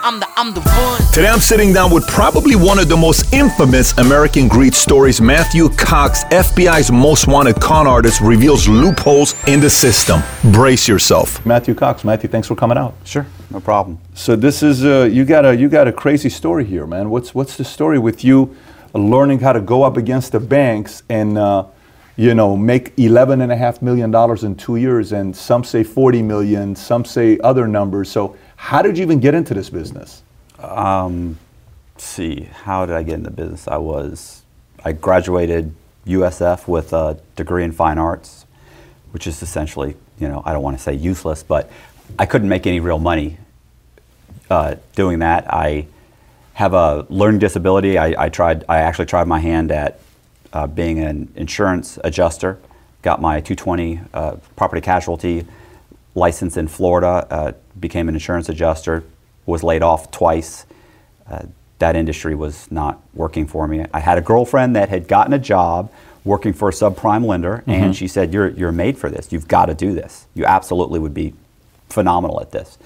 I'm the, I'm the one. Today I'm sitting down with probably one of the most infamous American greed stories. Matthew Cox, FBI's most wanted con artist, reveals loopholes in the system. Brace yourself. Matthew Cox, Matthew, thanks for coming out. Sure, no problem. So this is uh, you got a you got a crazy story here, man. What's what's the story with you learning how to go up against the banks and uh, you know make 11 and a half million dollars in two years, and some say 40 million, some say other numbers. So how did you even get into this business? Um, see, how did I get into the business? I was, I graduated USF with a degree in fine arts, which is essentially, you know, I don't want to say useless, but I couldn't make any real money uh, doing that. I have a learning disability. I, I, tried, I actually tried my hand at uh, being an insurance adjuster. Got my 220 uh, property casualty license in Florida. Uh, became an insurance adjuster, was laid off twice. Uh, that industry was not working for me. I had a girlfriend that had gotten a job working for a subprime lender, mm-hmm. and she said, you're, you're made for this. You've got to do this. You absolutely would be phenomenal at this.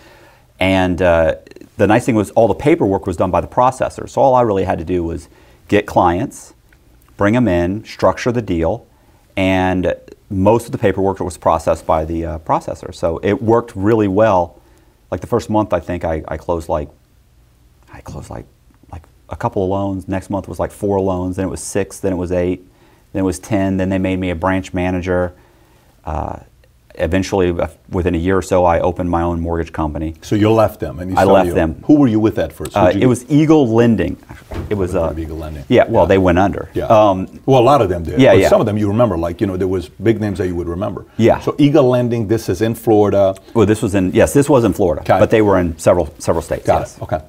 And uh, the nice thing was all the paperwork was done by the processor. So all I really had to do was get clients, bring them in, structure the deal, and most of the paperwork was processed by the uh, processor. So it worked really well like the first month, I think I, I closed like, I closed like, like a couple of loans. Next month was like four loans. Then it was six. Then it was eight. Then it was ten. Then they made me a branch manager. Uh, eventually, uh, within a year or so, I opened my own mortgage company. So you left them, and you I left you. them. Who were you with at first? Uh, it was Eagle Lending. It was uh, Eagle Lending. Yeah, well, yeah. they went under. Yeah. Um, well, a lot of them did. Yeah, yeah. Some of them you remember, like you know, there was big names that you would remember. Yeah. So Eagle Lending. This is in Florida. Well, this was in yes, this was in Florida, Got but they were in several several states. Got yes. it. Okay.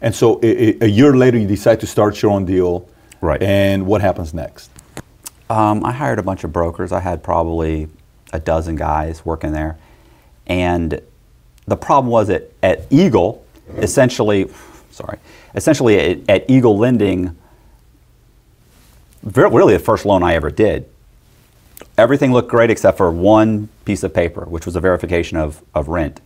And so a, a, year later, you decide to start your own deal. Right. And what happens next? Um, I hired a bunch of brokers. I had probably a dozen guys working there. And the problem was at Eagle, essentially, sorry, essentially at, at Eagle Lending, very, really the first loan I ever did, everything looked great except for one piece of paper, which was a verification of, of rent.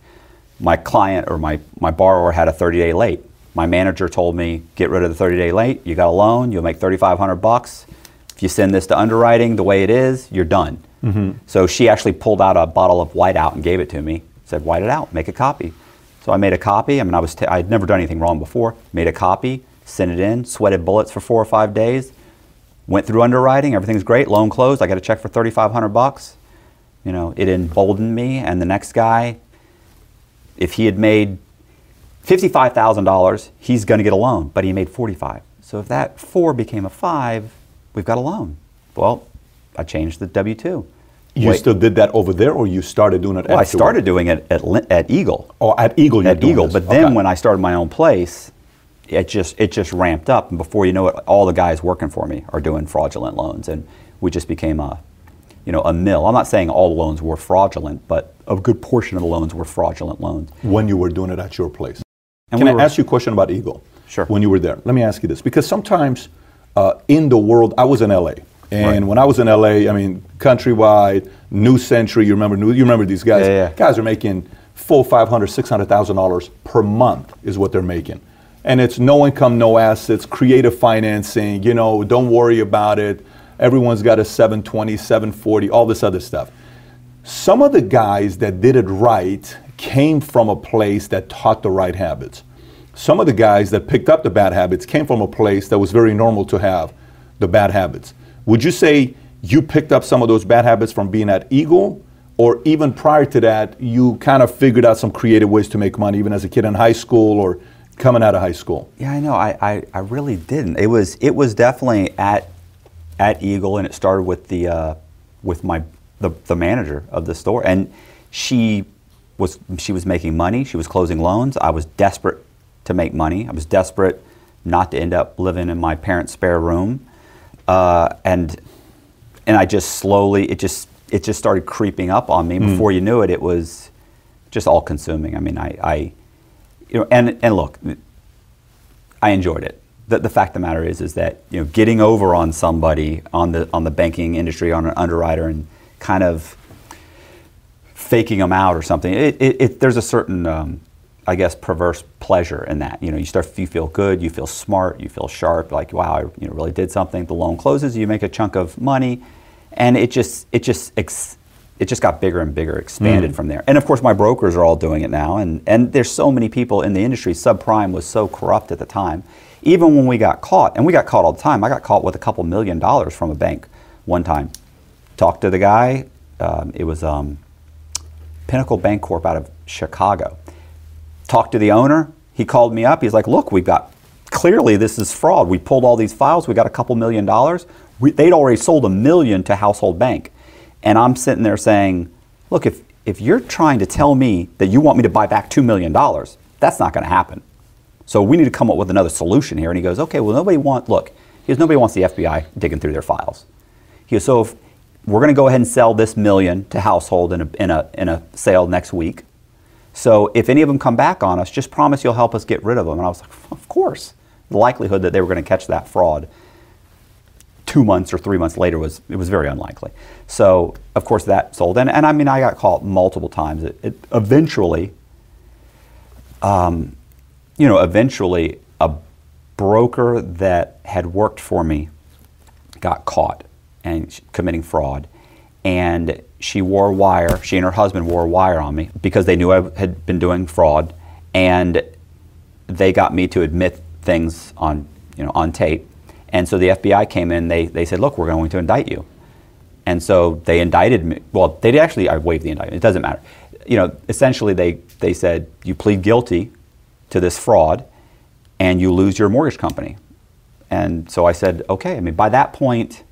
My client or my, my borrower had a 30 day late. My manager told me, get rid of the 30 day late, you got a loan, you'll make 3,500 bucks. If you send this to underwriting the way it is, you're done. Mm-hmm. So she actually pulled out a bottle of whiteout and gave it to me. Said, white it out, make a copy. So I made a copy. I mean, I was t- I'd never done anything wrong before. Made a copy, sent it in, sweated bullets for four or five days. Went through underwriting, everything's great. Loan closed. I got a check for 3,500 bucks. You know, it emboldened me. And the next guy, if he had made $55,000, he's going to get a loan, but he made 45. So if that four became a five, we've got a loan. Well, I changed the W two. You Wait. still did that over there, or you started doing it? Well, I started doing it at, at Eagle. Oh, at Eagle, at Eagle. This. But then okay. when I started my own place, it just it just ramped up, and before you know it, all the guys working for me are doing fraudulent loans, and we just became a, you know, a mill. I'm not saying all the loans were fraudulent, but a good portion of the loans were fraudulent loans. When you were doing it at your place. And Can I were, ask you a question about Eagle? Sure. When you were there, let me ask you this, because sometimes uh, in the world, I was in LA. And right. when I was in LA, I mean, countrywide, New Century, you remember, you remember these guys? Yeah, yeah. Guys are making full five hundred, six hundred thousand dollars per month is what they're making, and it's no income, no assets, creative financing. You know, don't worry about it. Everyone's got a 720, 740, all this other stuff. Some of the guys that did it right came from a place that taught the right habits. Some of the guys that picked up the bad habits came from a place that was very normal to have the bad habits. Would you say you picked up some of those bad habits from being at Eagle? Or even prior to that, you kind of figured out some creative ways to make money, even as a kid in high school or coming out of high school? Yeah, I know. I, I, I really didn't. It was it was definitely at at Eagle, and it started with the uh, with my the, the manager of the store, and she was she was making money. She was closing loans. I was desperate to make money. I was desperate not to end up living in my parents' spare room uh, and and I just slowly it just it just started creeping up on me. Before you knew it, it was just all consuming. I mean, I, I you know, and and look, I enjoyed it. The, the fact of the matter is, is that you know, getting over on somebody on the on the banking industry, on an underwriter, and kind of faking them out or something. It, it, it there's a certain, um, I guess, perverse pleasure in that. You know, you start, you feel good, you feel smart, you feel sharp. Like, wow, I you know, really did something. The loan closes, you make a chunk of money, and it just, it just, ex- it just got bigger and bigger, expanded from there. And of course, my brokers are all doing it now, and and there's so many people in the industry. Subprime was so corrupt at the time. Even when we got caught, and we got caught all the time. I got caught with a couple million dollars from a bank one time. Talked to the guy. Um, it was um, Pinnacle Bank Corp out of Chicago. Talked to the owner. He called me up. He's like, "Look, we've got clearly this is fraud. We pulled all these files. We got a couple million dollars. We, they'd already sold a million to Household Bank, and I'm sitting there saying, "Look, if if you're trying to tell me that you want me to buy back two million dollars, that's not going to happen. So we need to come up with another solution here." And he goes, "Okay, well, nobody want look. He goes, nobody wants the FBI digging through their files. He goes, so if we're going to go ahead and sell this million to household in a, in a, in a sale next week. So if any of them come back on us, just promise you'll help us get rid of them. And I was like, of course. The likelihood that they were going to catch that fraud two months or three months later was it was very unlikely. So of course that sold. And, and I mean I got caught multiple times. It, it eventually, um, you know, eventually a broker that had worked for me got caught and committing fraud. And she wore wire, she and her husband wore wire on me because they knew I had been doing fraud. And they got me to admit things on, you know, on tape. And so the FBI came in, they, they said, look, we're going to indict you. And so they indicted me. Well, they actually, I waived the indictment. It doesn't matter. You know, essentially they, they said, you plead guilty to this fraud and you lose your mortgage company. And so I said, okay. I mean, by that point,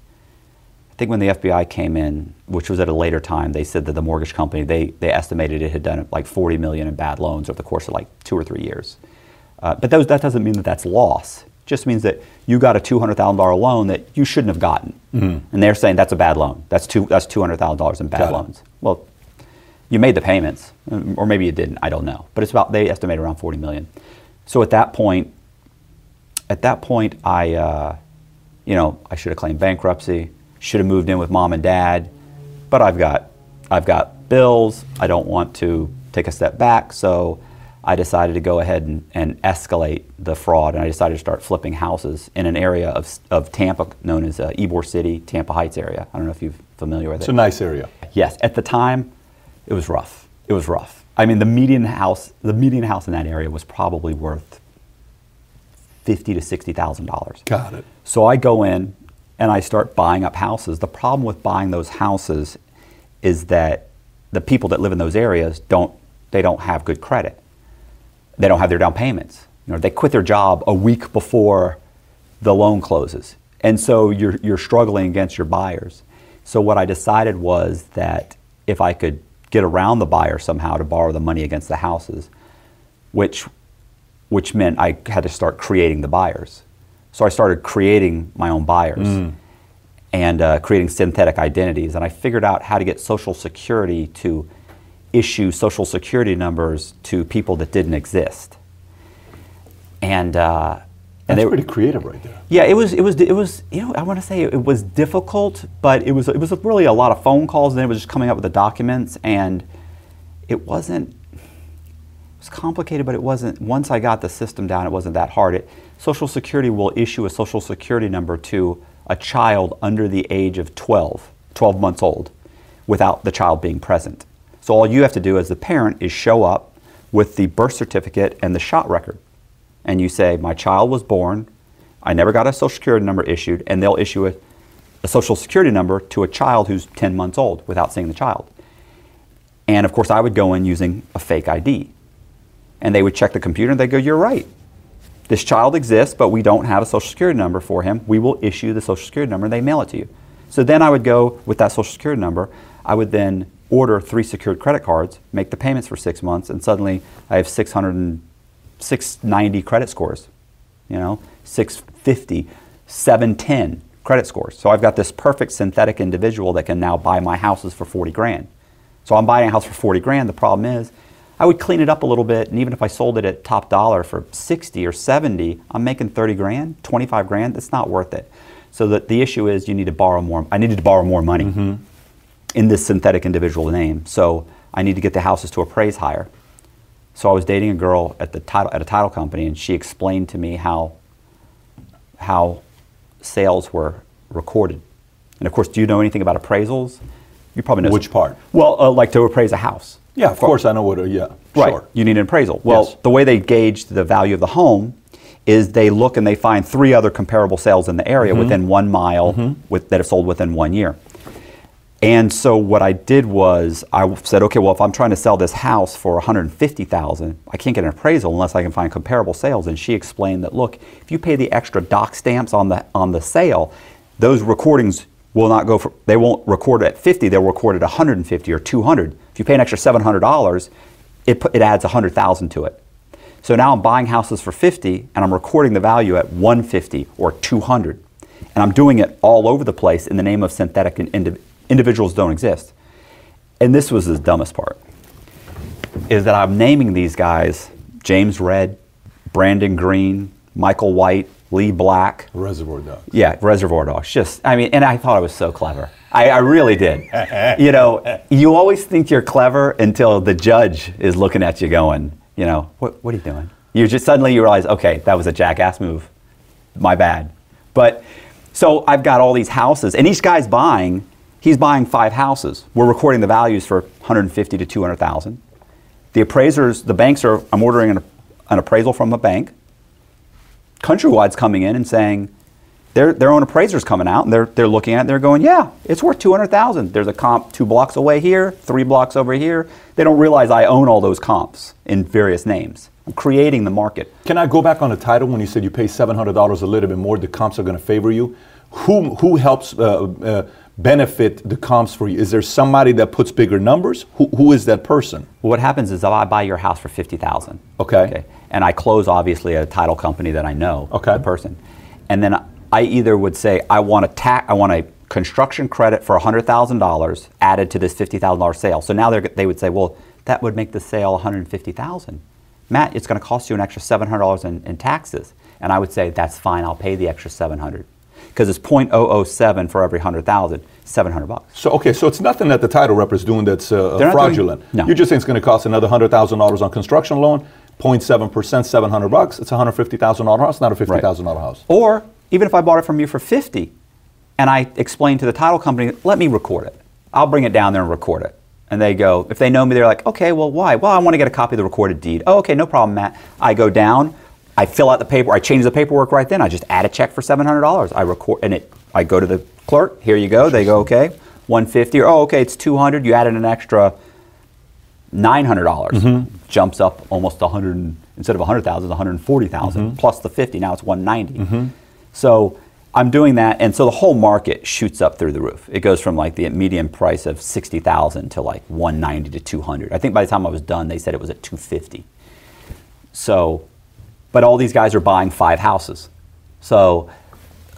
I think when the FBI came in, which was at a later time, they said that the mortgage company, they, they estimated it had done like 40 million in bad loans over the course of like two or three years. Uh, but those, that doesn't mean that that's loss. It just means that you got a $200,000 loan that you shouldn't have gotten. Mm-hmm. And they're saying that's a bad loan. That's, two, that's $200,000 in bad got loans. It. Well, you made the payments, or maybe you didn't, I don't know. But it's about, they estimate around 40 million. So at that point, at that point, I, uh, you know, I should have claimed bankruptcy, should have moved in with mom and dad, but I've got, I've got bills. I don't want to take a step back, so I decided to go ahead and, and escalate the fraud, and I decided to start flipping houses in an area of, of Tampa known as uh, Ybor City, Tampa Heights area. I don't know if you're familiar with it. It's a nice area. Yes, at the time, it was rough. It was rough. I mean, the median house, the median house in that area was probably worth fifty to sixty thousand dollars. Got it. So I go in and I start buying up houses. The problem with buying those houses is that the people that live in those areas don't they don't have good credit. They don't have their down payments. You know, they quit their job a week before the loan closes. And so you're you're struggling against your buyers. So what I decided was that if I could get around the buyer somehow to borrow the money against the houses, which which meant I had to start creating the buyers. So I started creating my own buyers mm. and uh, creating synthetic identities. And I figured out how to get Social Security to issue Social Security numbers to people that didn't exist. And uh, and That's they, pretty creative, right there. Yeah, it was. It was. It was. You know, I want to say it was difficult, but it was. It was really a lot of phone calls, and then it was just coming up with the documents, and it wasn't was complicated, but it wasn't. Once I got the system down, it wasn't that hard. It, Social Security will issue a Social Security number to a child under the age of 12, 12 months old, without the child being present. So all you have to do as the parent is show up with the birth certificate and the shot record. And you say, My child was born, I never got a Social Security number issued, and they'll issue a, a Social Security number to a child who's 10 months old without seeing the child. And of course, I would go in using a fake ID and they would check the computer and they'd go, You're right. This child exists, but we don't have a social security number for him. We will issue the social security number and they mail it to you. So then I would go with that social security number. I would then order three secured credit cards, make the payments for six months, and suddenly I have 600 and 690 credit scores. You know, 650, 710 credit scores. So I've got this perfect synthetic individual that can now buy my houses for 40 grand. So I'm buying a house for 40 grand. The problem is, I would clean it up a little bit, and even if I sold it at top dollar for 60 or 70, I'm making 30 grand, 25 grand. That's not worth it. So the, the issue is you need to borrow more. I needed to borrow more money Mm-hmm. in this synthetic individual name. So I need to get the houses to appraise higher. So I was dating a girl at the title at a title company, and she explained to me how how sales were recorded. And of course, do you know anything about appraisals? You probably know Which part? Well, uh, like to appraise a house. Yeah, of course I know what. Uh, yeah, Right. sure. You need an appraisal. Well, Yes. the way they gauge the value of the home is they look and they find three other comparable sales in the area Mm-hmm. within one mile with, that have sold within one year. And so what I did was I said, okay, well, if I'm trying to sell this house for 150,000, I can't get an appraisal unless I can find comparable sales. And she explained that, look, if you pay the extra doc stamps on the on the sale, those recordings will not go for. They won't record at 50. They'll record at 150 or 200. If you pay an extra $700, it it adds 100,000 to it. So now I'm buying houses for 50 and I'm recording the value at 150 or 200. And I'm doing it all over the place in the name of synthetic in- indi- individuals don't exist. And this was the dumbest part. Is that I'm naming these guys James Red, Brandon Green, Michael White, Lee Black. Reservoir Dogs. Yeah, Reservoir Dogs. Just, I mean, and I thought I was so clever. I, I really did. you know, you always think you're clever until the judge is looking at you going, you know, what, what are you doing? You just suddenly you realize, okay, that was a jackass move. My bad. But so I've got all these houses, and each guy's buying. He's buying five houses. We're recording the values for 150 to 200,000. The appraisers, the banks are. I'm ordering an, an appraisal from a bank. Countrywide's coming in and saying, their, their own appraisers coming out and they're, they're looking at it, they're going, yeah, it's worth 200,000. There's a comp two blocks away here, three blocks over here. They don't realize I own all those comps in various names. I'm creating the market. Can I go back on the title when you said you pay seven hundred dollars a little bit more? The comps are going to favor you. Who who helps uh, uh, benefit the comps for you? Is there somebody that puts bigger numbers? Who, who is that person? What happens is I buy your house for 50,000. Okay. And I close obviously at a title company that I know, Okay. the person. And then I either would say I want a tax I want a construction credit for $100,000 added to this $50,000 sale. So now they they would say, "Well, that would make the sale 150,000." Matt, it's going to cost you an extra $700 in, in taxes. And I would say, "That's fine. I'll pay the extra 700." Because it's 0.007 for every 100,000, 700 bucks. So okay, so it's nothing that the title rep is doing that's uh, They're doing- no. You just saying it's going to cost another hundred thousand dollars on construction loan, 0.7 percent, seven hundred bucks. It's a hundred fifty thousand dollar house, not a fifty thousand dollar house. Or even if I bought it from you for 50 and I explain to the title company, let me record it. I'll bring it down there and record it. And they go, if they know me, they're like, okay, well, why? Well, I want to get a copy of the recorded deed. Oh, okay, no problem, Matt. I go down, I fill out the paper, I change the paperwork right then. I just add a check for $700. I record, and it, I go to the clerk, here you go. They go, okay, 150 or, oh, okay, it's 200. You added an extra $900 Mm-hmm. jumps up almost a 100 instead of 100,000 it's 140,000 Mm-hmm. plus the 50 now it's 190 so I'm doing that and so the whole market shoots up through the roof it goes from like the median price of 60,000 to like 190 to 200 I think by the time I was done they said it was at 250 so but all these guys are buying five houses so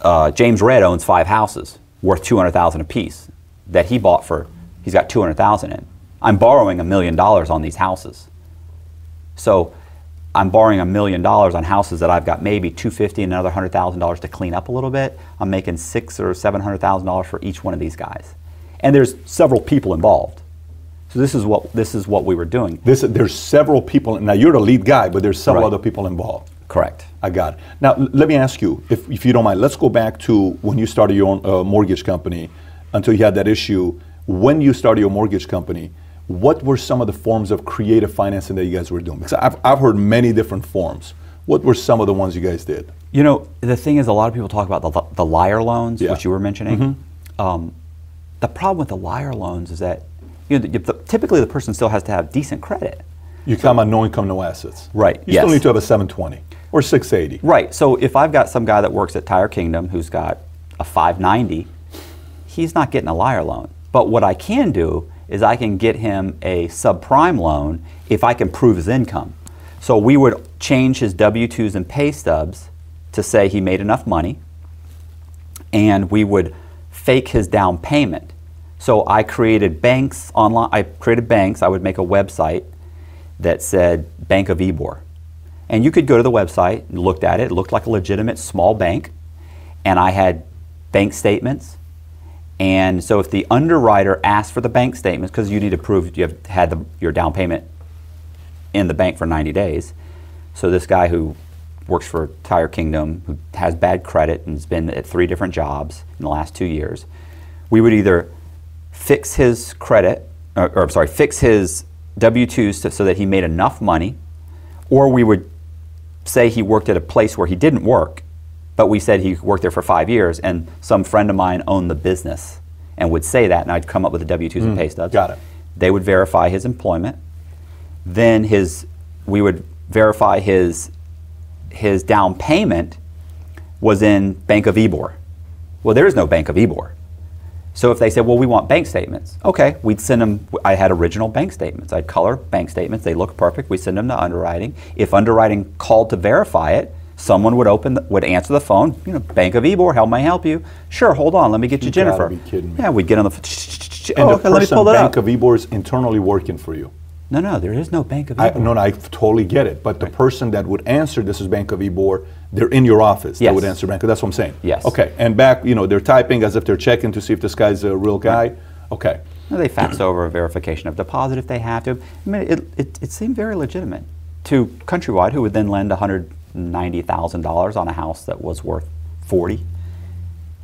uh, James Red owns five houses worth 200,000 apiece that he bought for he's got 200,000 in. I'm borrowing a million dollars on these houses. So I'm borrowing a million dollars on houses that I've got maybe 250 and another $100,000 to clean up a little bit. I'm making 6 or $700,000 for each one of these guys. And there's several people involved. So this is what this is what we were doing. This, there's several people. Now you're the lead guy, but there's several Right. other people involved. Correct. I got it. Now, l- let me ask you, if, if you don't mind, let's go back to when you started your own uh, mortgage company until you had that issue. When you started your mortgage company, what were some of the forms of creative financing that you guys were doing? Because I've, I've heard many different forms. What were some of the ones you guys did? You know, the thing is, a lot of people talk about the, the liar loans, Yeah. which you were mentioning. Um, the problem with the liar loans is that you know, the, the, typically the person still has to have decent credit. You come on no income, no assets. Right, You still need to have a 720 or 680. Right. So if I've got some guy that works at Tire Kingdom who's got a 590, he's not getting a liar loan. But what I can do is I can get him a subprime loan if I can prove his income. So we would change his W 2s and pay stubs to say he made enough money. and we would fake his down payment. So I created banks online. I created banks. I would make a website that said Bank of Ybor, And you could go to the website and looked at it. It looked like a legitimate small bank. And I had bank statements. And so if the underwriter asks for the bank statements, because you need to prove you have had the, your down payment in the bank for 90 days. So this guy who works for Tire Kingdom, who has bad credit and has been at three different jobs in the last two years, we would either fix his credit, or, or I'm sorry, fix his W-2s so that he made enough money, or we would say he worked at a place where he didn't work, but we said he worked there for five years, and some friend of mine owned the business and would say that, and I'd come up with the W-2s and mm. pay stubs. got it. They would verify his employment. Then his, we would verify his, his down payment was in Bank of Ybor. Well, there is no Bank of Ybor. So if they said, well, we want bank statements, okay, we'd send them. I had original bank statements. I'd color bank statements. They look perfect. We send them to underwriting. If underwriting called to verify it, someone would open, the, would answer the phone. You know, Bank of Ybor, how may I help you? Sure, hold on, let me get you, You Jennifer. be kidding me. Yeah, we'd get on the. phone. And oh, the okay, let me pull that Bank up. of Ybor is internally working for you. no, no, there is no Bank of I, no, no, I totally get it. But the person that would answer this is Bank of Ybor, They're in your office. They Yes. would answer Bank. That's what I'm saying. Yes. Okay. And back, you know, they're typing as if they're checking to see if this guy's a real guy. Okay. No, They fax over a verification of deposit if they have to. I mean, it, it, it seemed very legitimate to Countrywide, who would then lend $190,000 on a house that was worth 40.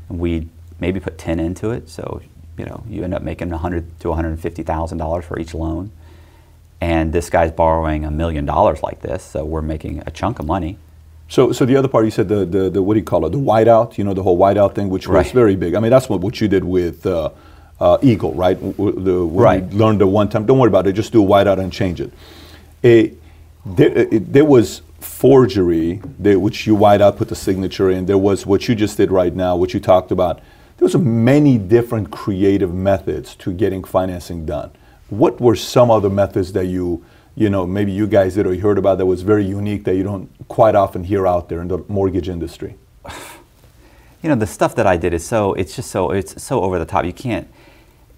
And we maybe put 10 into it, so you know you end up making 100 to 150,000 dollars for each loan. And this guy's borrowing a million dollars like this, so we're making a chunk of money. So, so the other part you said the, the, the what do you call it? The whiteout. You know, the whole whiteout thing, which was very big. I mean, that's what, what you did with uh, uh, Eagle, right? W- The, Right. Learned the one time. Don't worry about it. Just do a whiteout and change it. Eh, there, eh, there was forgery, there, which you white out, put the signature in. There was what you just did right now, what you talked about. There was many different creative methods to getting financing done. What were some other methods that you, you know, maybe you guys did or you heard about that was very unique that you don't quite often hear out there in the mortgage industry? you know the stuff that I did is so it's just so it's so over the top. You can't.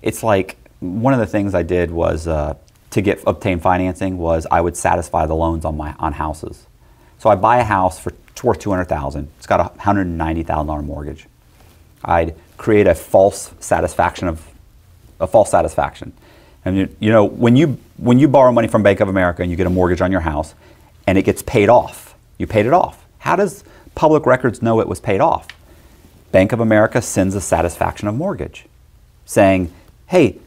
It's like one of the things I did was uh, to get obtain financing was I would satisfy the loans on my on houses. So I buy a house for it's worth two hundred thousand. It's got a hundred and ninety thousand dollar mortgage. I'd create a false satisfaction of a false satisfaction. And you, you know when you when you borrow money from Bank of America and you get a mortgage on your house, and it gets paid off, you paid it off. How does public records know it was paid off? Bank of America sends a satisfaction of mortgage saying, hey,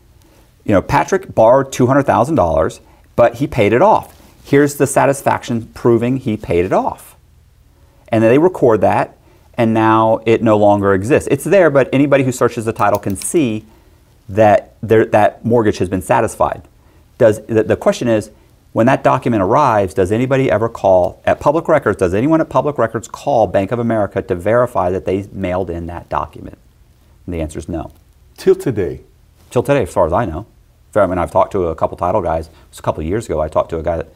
you know, Patrick borrowed $200,000, but he paid it off. Here's the satisfaction proving he paid it off. And then they record that, and now it no longer exists. It's there, but anybody who searches the title can see that there, that mortgage has been satisfied. Does the, the question is, when that document arrives, does anybody ever call at Public Records? Does anyone at Public Records call Bank of America to verify that they mailed in that document? And the answer is no. Till today, Till today, as far as I know. I mean, I've talked to a couple title guys. It was a couple of years ago. I talked to a guy that,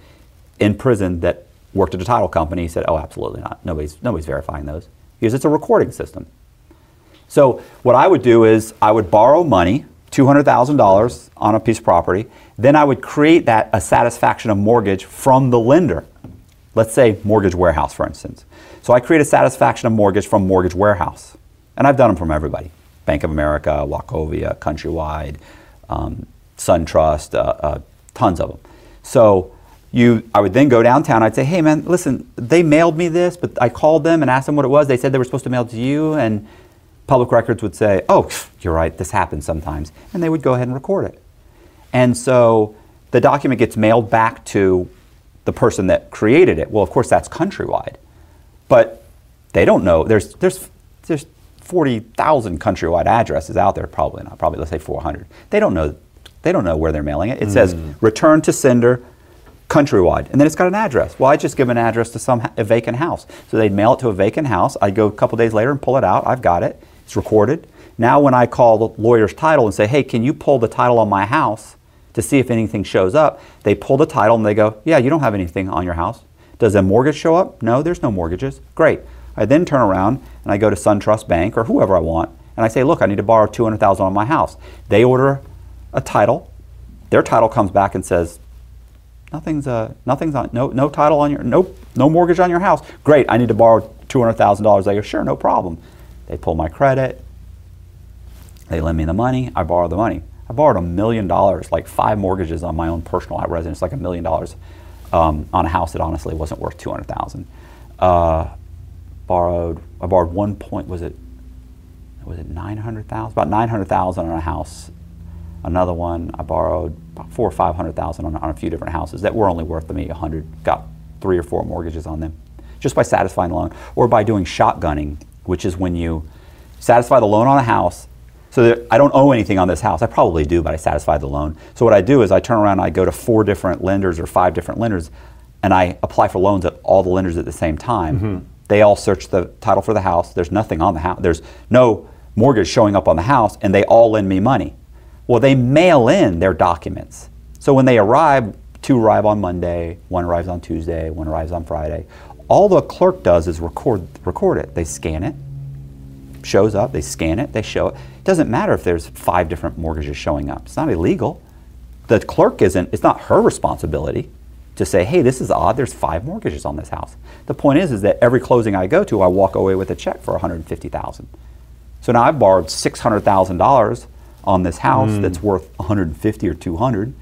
in prison that worked at a title company. Said, "Oh, absolutely not. Nobody's nobody's verifying those because it's a recording system." So what I would do is I would borrow money, two hundred thousand dollars on a piece of property. Then I would create that a satisfaction of mortgage from the lender. Let's say Mortgage Warehouse, for instance. So I create a satisfaction of mortgage from Mortgage Warehouse, and I've done them from everybody: Bank of America, Wachovia, Countrywide, um, SunTrust, uh, uh, tons of them. So you, I would then go downtown. I'd say, "Hey, man, listen, they mailed me this, but I called them and asked them what it was. They said they were supposed to mail it to you, and public records would say, "Oh, you're right. This happens sometimes," and they would go ahead and record it. And so the document gets mailed back to the person that created it. Well, of course, that's countrywide, but they don't know. There's there's there's forty thousand countrywide addresses out there. Probably not. Probably let's say four hundred. They don't know. They don't know where they're mailing it. It says mm. return to sender, countrywide, and then it's got an address. Well, I just give an address to some a vacant house. So they'd mail it to a vacant house. I'd go a couple days later and pull it out. I've got it. It's recorded. Now, when I call the lawyer's title and say, "Hey, can you pull the title on my house to see if anything shows up?" They pull the title and they go, "Yeah, you don't have anything on your house. Does a mortgage show up? No, there's no mortgages. Great. I then turn around and I go to SunTrust Bank or whoever I want, and I say, look, I need to borrow 200,000 on my house. They order a title. Their title comes back and says, nothing's uh, nothing's on no no title on your no no mortgage on your house. Great, I need to borrow two hundred thousand dollars. I go, sure, no problem. They pull my credit. They lend me the money. I borrow the money. I borrowed a million dollars, like five mortgages on my own personal residence, like a million dollars um, on a house that honestly wasn't worth two hundred thousand. Uh, borrowed. I borrowed one point. Was it? Was it nine hundred thousand? About nine hundred thousand on a house. Another one I borrowed four or five hundred thousand on, on a few different houses that were only worth me a hundred. Got three or four mortgages on them, just by satisfying the loan or by doing shotgunning, which is when you satisfy the loan on a house. So that I don't owe anything on this house. I probably do, but I satisfy the loan. So what I do is I turn around and I go to four different lenders or five different lenders, and I apply for loans at all the lenders at the same time. Mm-hmm. They all search the title for the house. There's nothing on the house. There's no mortgage showing up on the house, and they all lend me money. Well, they mail in their documents. So when they arrive, two arrive on Monday, one arrives on Tuesday, one arrives on Friday. All the clerk does is record record it. They scan it, shows up, they scan it, they show it. It doesn't matter if there's five different mortgages showing up. It's not illegal. The clerk isn't, it's not her responsibility to say, hey, this is odd, there's five mortgages on this house. The point is, is that every closing I go to, I walk away with a check for 150000 So now I've borrowed $600,000 on this house that's worth 150 or 200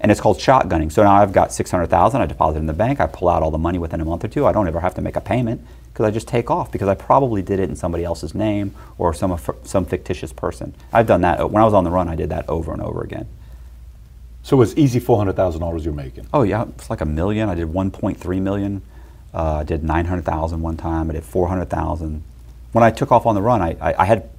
and it's called shotgunning. So now I've got 600,000 I deposit in the bank, I pull out all the money within a month or two. I don't ever have to make a payment because I just take off because I probably did it in somebody else's name or some some fictitious person. I've done that when I was on the run. I did that over and over again. So it's easy four hundred thousand dollars you're making. Oh yeah, it's like a million. I did 1.3 million. Uh, I did 900,000 one time. I did 400,000. When I took off on the run, I, I, I had,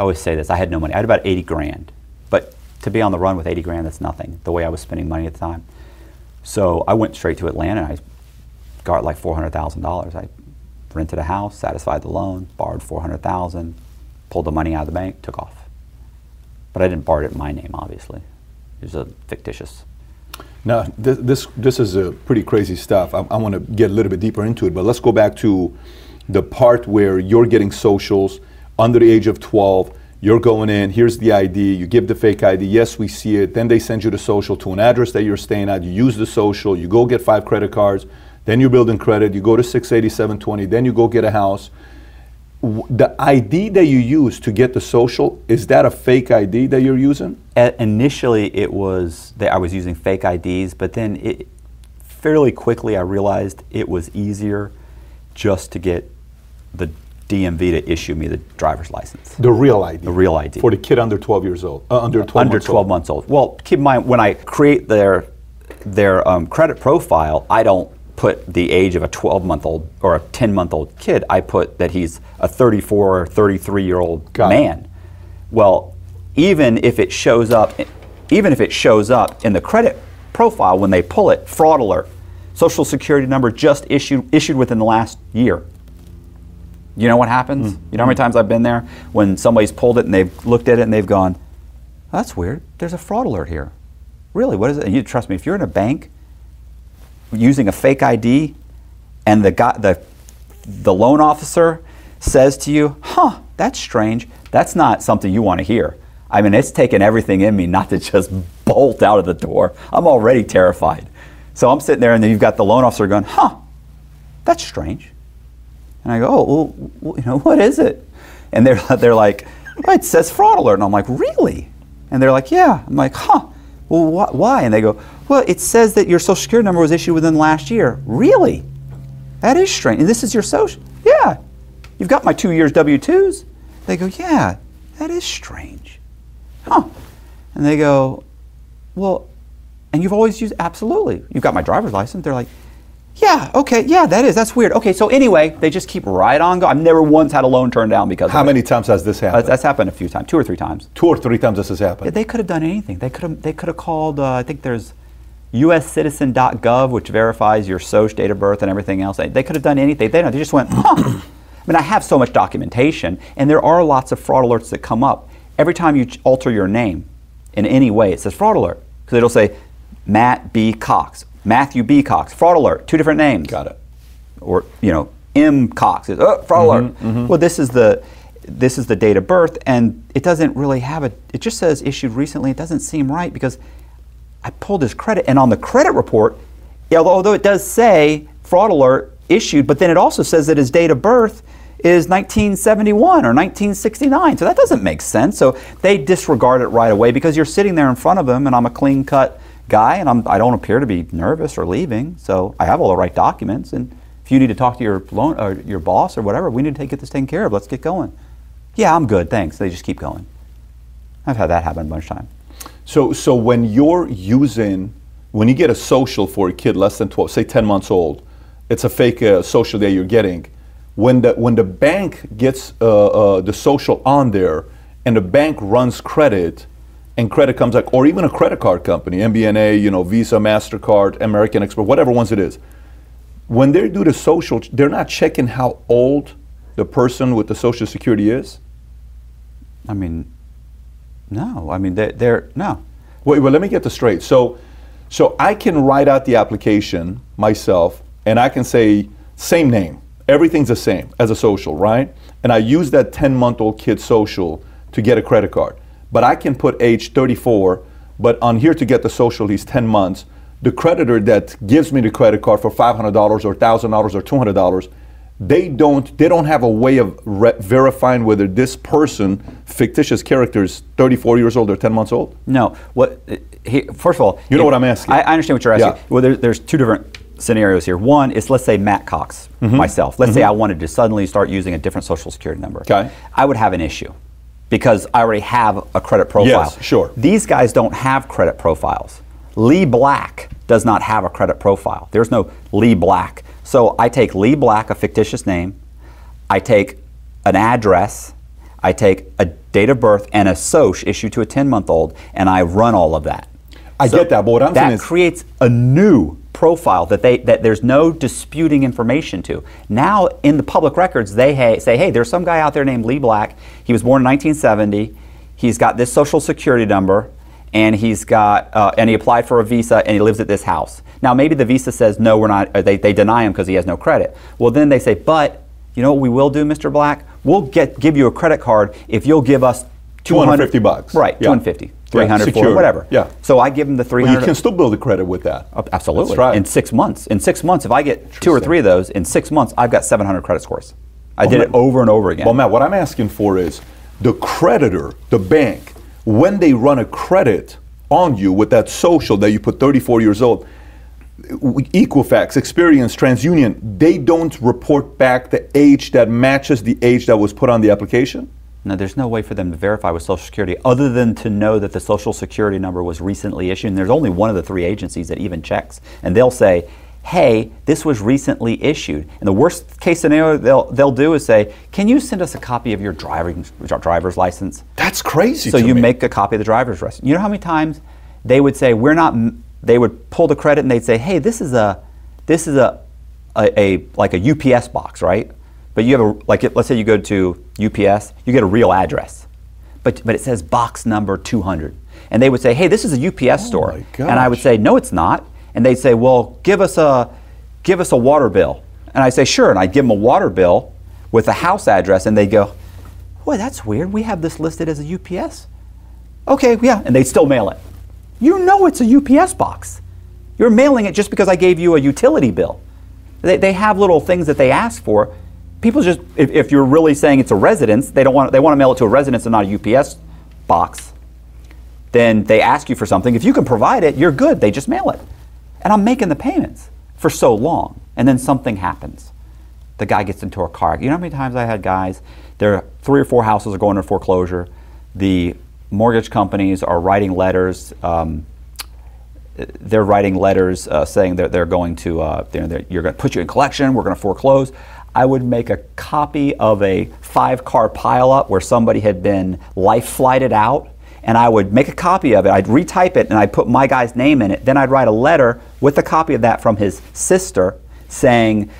I always say this, I had no money. I had about 80 grand. But to be on the run with 80 grand, that's nothing, the way I was spending money at the time. So I went straight to Atlanta. I got like $400,000. I rented a house, satisfied the loan, borrowed 400,000, pulled the money out of the bank, took off. But I didn't borrow it in my name, obviously. It was a fictitious. Now, this this, this is a pretty crazy stuff. I, I want to get a little bit deeper into it, but let's go back to the part where you're getting socials under the age of 12. You're going in, here's the ID, you give the fake ID, yes, we see it. Then they send you the social to an address that you're staying at. You use the social, you go get five credit cards, then you're building credit, you go to 68720, then you go get a house. The ID that you use to get the social, is that a fake ID that you're using? Initially it was that I was using fake IDs, but then it fairly quickly I realized it was easier just to get the DMV to issue me the driver's license. The real ID. The real ID. For the kid under 12 years old. Uh, under 12 under months 12 old. months old. Well, keep in mind when I create their their um, credit profile, I don't put the age of a 12 month old or a 10 month old kid. I put that he's a 34 or 33 year old Got it. man. Well, even if it shows up, even if it shows up in the credit profile when they pull it, fraud alert, social security number just issued issued within the last year. You know what happens? Hmm. You know how many times I've been there when somebody's pulled it and they've looked at it and they've gone, "That's weird. There's a fraud alert here." Really? What is it? And you trust me, if you're in a bank using a fake ID and the guy, the the loan officer says to you, "Huh, that's strange." That's not something you want to hear. I mean, it's taken everything in me not to just bolt out of the door. I'm already terrified. So I'm sitting there, and then you've got the loan officer going, "Huh, that's strange." And I go, oh, well, you know, what is it? And they're, they're like, well, it says fraud alert. And I'm like, really? And they're like, yeah. I'm like, huh, well, wh- why? And they go, well, it says that your social security number was issued within last year. Really? That is strange. And this is your social? Yeah. You've got my two years W-2s? They go, yeah, that is strange. Huh. And they go, well, and you've always used, absolutely. You've got my driver's license. They're like, yeah, okay, yeah, that is. That's weird. Okay, so anyway, they just keep right on going. I've never once had a loan turned down because How many times has this Uh, happened? That's happened a few times, two or three times. Two or three times this has happened. They could have done anything. They could have. They could have called. Uh, I think there's USCitizen.gov, which verifies your social date of birth and everything else. They, they could have done anything. They. They just went. Huh. I mean, I have so much documentation, and there are lots of fraud alerts that come up every time you alter your name in any way. It says fraud alert because it'll say Matt B. Cox, Matthew B. Cox, fraud alert, two different names Got it. or you know M Cox. It's, oh, fraud mm-hmm, alert. Mm-hmm. Well, this is the this is the date of birth, and it doesn't really have a. It just says issued recently. It doesn't seem right because I pulled his credit, and on the credit report, although it does say fraud alert issued, but then it also says that his date of birth is 1971 or 1969. So that doesn't make sense. So they disregard it right away because you're sitting there in front of them, and I'm a clean cut guy, and I'm, I don't appear to be nervous or leaving. So I have all the right documents, and if you need to talk to your loan or your boss or whatever, we need to get this taken care of. Let's get going. Yeah, I'm good, thanks. They just keep going. I've had that happen a bunch of times. So, so when you're using, when you get a social for a kid less than 12, say 10 months old, it's a fake uh, social that you're getting. When the, when the bank gets uh, uh, the social on there and the bank runs credit and credit comes like, or even a credit card company, MBNA, you know, Visa, MasterCard, American Express, whatever ones it is, when they do the social, they're not checking how old the person with the social security is? I mean, no. I mean, they, they're, no. Wait, well, let me get this straight. So, so I can write out the application myself, and I can say same name, everything's the same as a social, right? And I use that 10-month-old kid social to get a credit card. But I can put age 34, but on here to get the social, he's 10 months. The creditor that gives me the credit card for $500 or $1,000 or $200, they don't they don't have a way of re- verifying whether this person, fictitious character, is 34 years old or 10 months old. No. What? uh, He, first of all, You know what I'm asking. I, I understand what you're asking. Yeah. Well, there, there's two different scenarios here. One is let's say Matt Cox, Mm-hmm. myself. Let's say I wanted to suddenly start using a different social security number. Okay. I would have an issue because I already have a credit profile. Yes, sure. These guys don't have credit profiles. Lee Black does not have a credit profile. There's no Lee Black. So I take Lee Black, a fictitious name. I take an address. I take a date of birth and a SOCH issued to a 10 month old, and I run all of that. I get that, but what I'm that saying is- creates a new profile that they that there's no disputing information to. Now in the public records, they ha- say, hey, there's some guy out there named Lee Black. He was born in 1970. He's got this social security number, and he's got uh, and he applied for a visa, and he lives at this house. Now maybe the visa says no, we're not. They they deny him because he has no credit. Well, then they say, but you know what we will do, Mr. Black? We'll get give you a credit card if you'll give us 250 bucks. Right, Yeah. 250, 300, secured. whatever. Yeah. So I give them the Well, 300. you can still build a credit with that. Oh, Absolutely. That's right. In six months. In six months, if I get two or three of those, in six months, I've got 700 credit scores. I Well, did it over and over again. Well, Matt, what I'm asking for is the creditor, the bank, when they run a credit on you with that social that you put 34 years old, Equifax, Experian, TransUnion, they don't report back the age that matches the age that was put on the application? No, there's no way for them to verify with Social Security other than to know that the Social Security number was recently issued. And there's only one of the three agencies that even checks. And they'll say, hey, this was recently issued. And the worst case scenario they'll, they'll do is say, can you send us a copy of your driving, driver's license? That's crazy. So you me. make a copy of the driver's license. You know how many times they would say we're not. They would pull the credit and they'd say, "Hey, this is a, this is a, a, a like a UPS box, right? But you have a like. Let's say you go to UPS, you get a real address, but but it says box number 200, and they would say, "Hey, this is a UPS oh store," my and I would say, "No, it's not," and they'd say, "Well, give us a, give us a water bill," and I say, "Sure," and I'd give them a water bill with a house address, and they'd go, Boy, that's weird. We have this listed as a UPS. Okay, yeah, and they'd still mail it. You know it's a UPS box. You're mailing it just because I gave you a utility bill. They, they have little things that they ask for. People just, if, if you're really saying it's a residence, they don't want, they want to mail it to a residence and not a UPS box. Then they ask you for something. If you can provide it, you're good. They just mail it. And I'm making the payments for so long, and then something happens the guy gets into a car. You know how many times I had guys, there are three or four houses are going to foreclosure. The mortgage companies are writing letters. Um, they're writing letters uh, saying that they're going to, uh, they're, they're- you're going to put you in collection. We're going to foreclose. I would make a copy of a five-car pileup where somebody had been life flighted out, and I would make a copy of it. I'd retype it and I'd put my guy's name in it. Then I'd write a letter with a copy of that from his sister saying,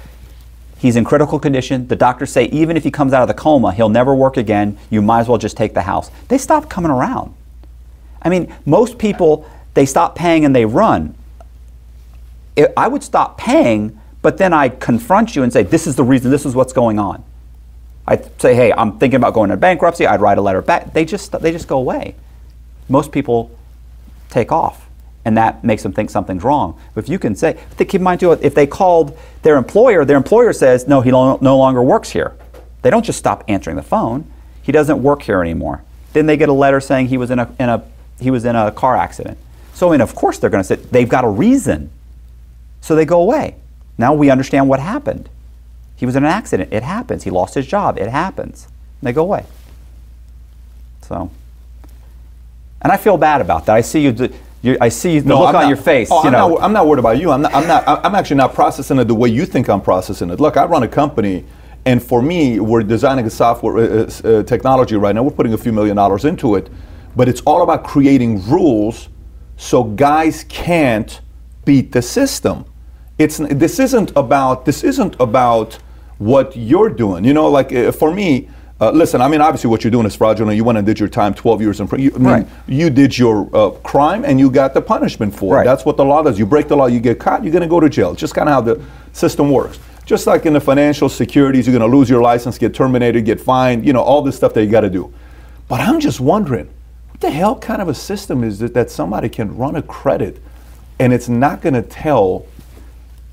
He's in critical condition. The doctors say even if he comes out of the coma, he'll never work again. You might as well just take the house. They stop coming around. I mean, most people, they stop paying and they run. I would stop paying, But then I confront you and say, this is the reason, this is what's going on. I say, hey, I'm thinking about going into bankruptcy. I'd write a letter back. They just they just go away. Most people take off, and that makes them think something's wrong. But if you can say, keep in mind too, if they called their employer, their employer says, no, he no, longer works here. They don't just stop answering the phone. He doesn't work here anymore. Then they get a letter saying he was in a in a he was in a car accident. So mean, of course they're going to say they've got a reason. So they go away. Now we understand what happened. He was in an accident. It happens. He lost his job. It happens. And they go away. So, and I feel bad about that. I see you. you I see the look I'm on not- your face. Oh, you I'm, know. not, I'm not worried about you. I'm not, I'm not. I'm actually not processing it the way you think I'm processing it. Look, I run a company, and for me, we're designing a software uh, uh, technology right now. We're putting a few million dollars into it, but it's all about creating rules so guys can't beat the system. It's this isn't about this isn't about what you're doing. You know, like uh, for me. Uh, listen, I mean, obviously, what you're doing is fraudulent. You went and did your time, 12 years in prison. You, I mean, Right. you did your uh, crime and you got the punishment for it. Right. That's what the law does. You break the law, you get caught, you're going to go to jail. It's just kind of how the system works. Just like in the financial securities, you're going to lose your license, get terminated, get fined, you know, all this stuff that you got to do. But I'm just wondering, what the hell kind of a system is it that somebody can run a credit and it's not going to tell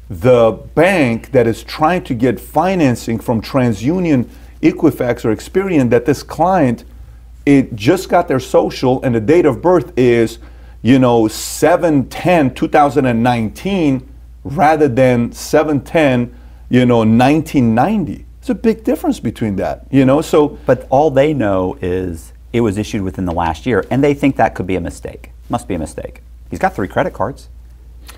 the bank that is trying to get financing from TransUnion, Equifax, or Experian that this client it just got their social and the date of birth is, you know, 710 2019 rather than 710, you know, 1990. It's a big difference between that, you know. So But all they know is it was issued within the last year, and they think that could be a mistake. Must be a mistake. He's got three credit cards.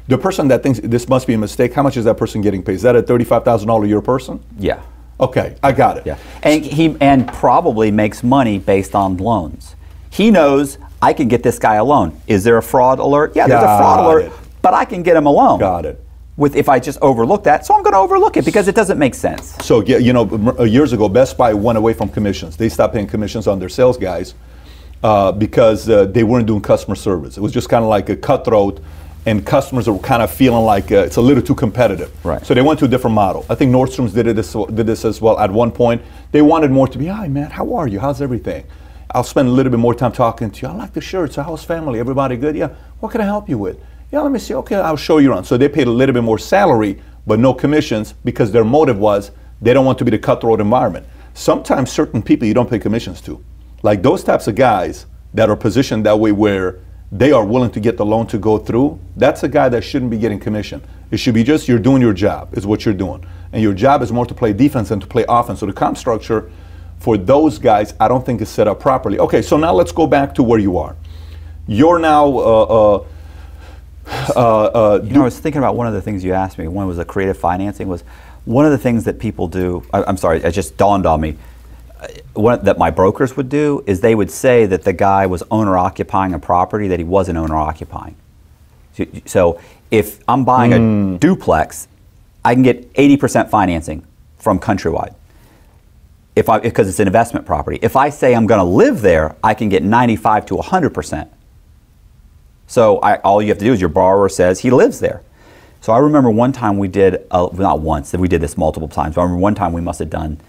The person that thinks this must be a mistake, how much is that person getting paid? Is that a $35,000 a year person? Yeah. Okay, I got it. Yeah. And he and probably makes money based on loans. He knows I can get this guy a loan. Is there a fraud alert? Yeah, there's a fraud Got alert, it. but I can get him a loan. Got it. With if I just overlook that, so I'm going to overlook it because it doesn't make sense. So yeah, you know, uh, years ago, Best Buy went away from commissions. They stopped paying commissions on their sales guys uh, because uh, they weren't doing customer service. It was just kind of like a cutthroat, and customers are kind of feeling like uh, it's a little too competitive. Right. So they went to a different model. I think Nordstrom's did it this, did this as well. At one point, they wanted more to be, "Hi, man, how are you? How's everything?" I'll spend a little bit more time talking to you. I like the shirts. How's family? Everybody good? Yeah. What can I help you with? Yeah, let me see. Okay, I'll show you around. So they paid a little bit more salary, but no commissions because their motive was they don't want to be the cutthroat environment. Sometimes certain people you don't pay commissions to, like those types of guys that are positioned that way where they are willing to get the loan to go through. That's a guy that shouldn't be getting commission. It should be just you're doing your job is what you're doing, and your job is more to play defense than to play offense. So the comp structure for those guys, I don't think is set up properly. Okay, so now let's go back to where you are. You're now. Uh, uh, uh, uh, You know, I was thinking about one of the things you asked me. One was the creative financing. Was one of the things that people do. I, I'm sorry, it just dawned on me. Uh, One that my brokers would do is they would say that the guy was owner occupying a property that he wasn't owner occupying. So, so if I'm buying a duplex, I can get 80% financing from Countrywide. If I because it's an investment property. If I say I'm going to live there, I can get 95 to 100%. So I, all you have to do is your borrower says he lives there. So I remember one time we did, well, not once, we did this multiple times. But I remember one time we must have done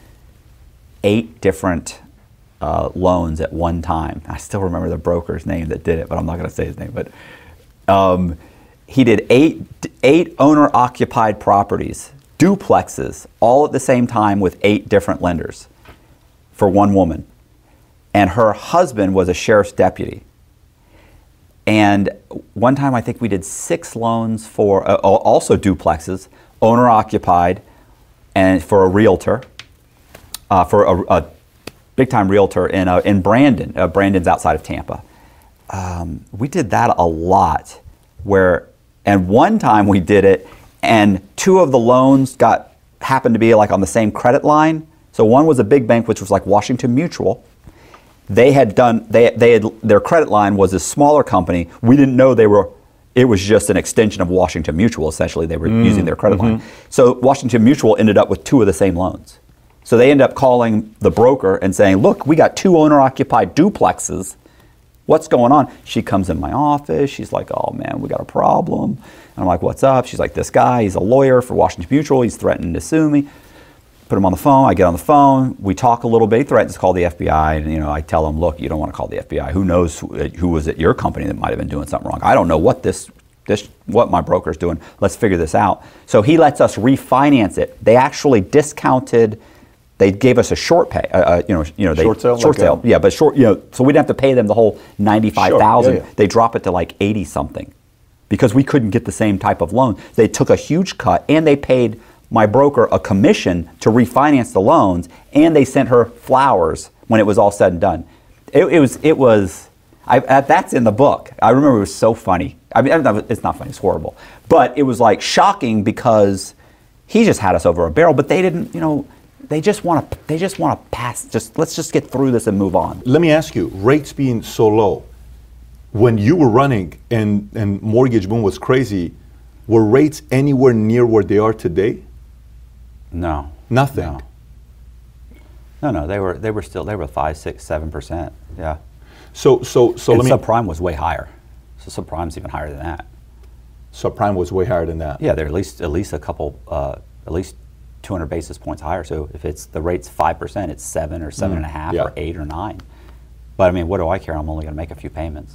eight different uh, loans at one time. I still remember the broker's name that did it, but I'm not going to say his name. But um, he did eight eight owner occupied properties, duplexes, all at the same time with eight different lenders for one woman, and her husband was a sheriff's deputy. And one time, I think we did six loans for uh, also duplexes, owner occupied, and for a realtor, uh, for a, a big time realtor in, uh, in Brandon. Uh, Brandon's outside of Tampa. Um, we did that a lot. Where, and one time we did it, and two of the loans got happened to be like on the same credit line. So one was a big bank, which was like Washington Mutual, they had done they, they had their credit line was a smaller company we didn't know they were it was just an extension of washington mutual essentially they were using their credit line so washington mutual ended up with two of the same loans so they end up calling the broker and saying look we got two owner occupied duplexes What's going on? She comes in my office. She's like, oh man, we got a problem. And I'm like, what's up? She's like, this guy, he's a lawyer for Washington Mutual. He's threatening to sue me. Put him on the phone. I get on the phone. We talk a little bit. He threatens to call the FBI. And, you know, I tell him, look, you don't want to call the FBI. Who knows who, was at your company that might have been doing something wrong? I don't know what this, this, what my broker's doing. Let's figure this out. So he lets us refinance it. They actually discounted they gave us a short pay, uh, uh, you know, you know, they, Short sale, short like sale, a- yeah, but short, you know, so we didn't have to pay them the whole ninety-five thousand. Sure, yeah, yeah. They drop it to like eighty something, because we couldn't get the same type of loan. They took a huge cut, and they paid my broker a commission to refinance the loans, and they sent her flowers when it was all said and done. It, it was, it was, I, uh, that's in the book. I remember it was so funny. I mean, it's not funny; it's horrible, but it was like shocking because he just had us over a barrel, but they didn't, you know. They just want to. They just want to pass. Just let's just get through this and move on. Let me ask you, rates being so low, when you were running and, and mortgage boom was crazy, were rates anywhere near where they are today? No. Nothing. No. No, no, they were they were still they were five, six, seven percent. Yeah. So so so and let me subprime was way higher. So subprime's even higher than that. subprime was way higher than that. Yeah, they're at least at least a couple uh, at least 200 basis points higher. So if it's the rate's five percent, it's seven or seven and a half Mm. yeah. or eight or nine. But I mean, what do I care? I'm only going to make a few payments.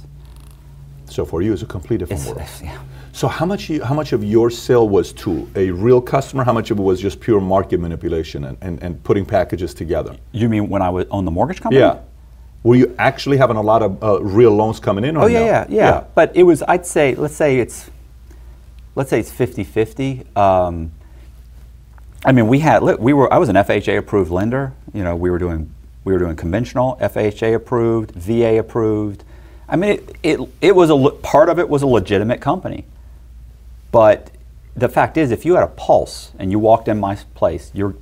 So for you, it's a complete different It's, world. it's- yeah. So how much you, how much of your sale was to a real customer? How much of it was just pure market manipulation and, and, and putting packages together? You mean when I was on the mortgage company? Yeah. Were you actually having a lot of uh, real loans coming in? Or Oh yeah, no? yeah, yeah, But it was, I'd say, let's say it's, let's say it's 50-50. Um, I mean, we had, we were, I was an FHA approved lender. You know, we were doing, we were doing conventional, FHA approved, VA approved. I mean, it, it, it was a, part of it was a legitimate company. But the fact is, if you had a pulse and you walked in my place, you're,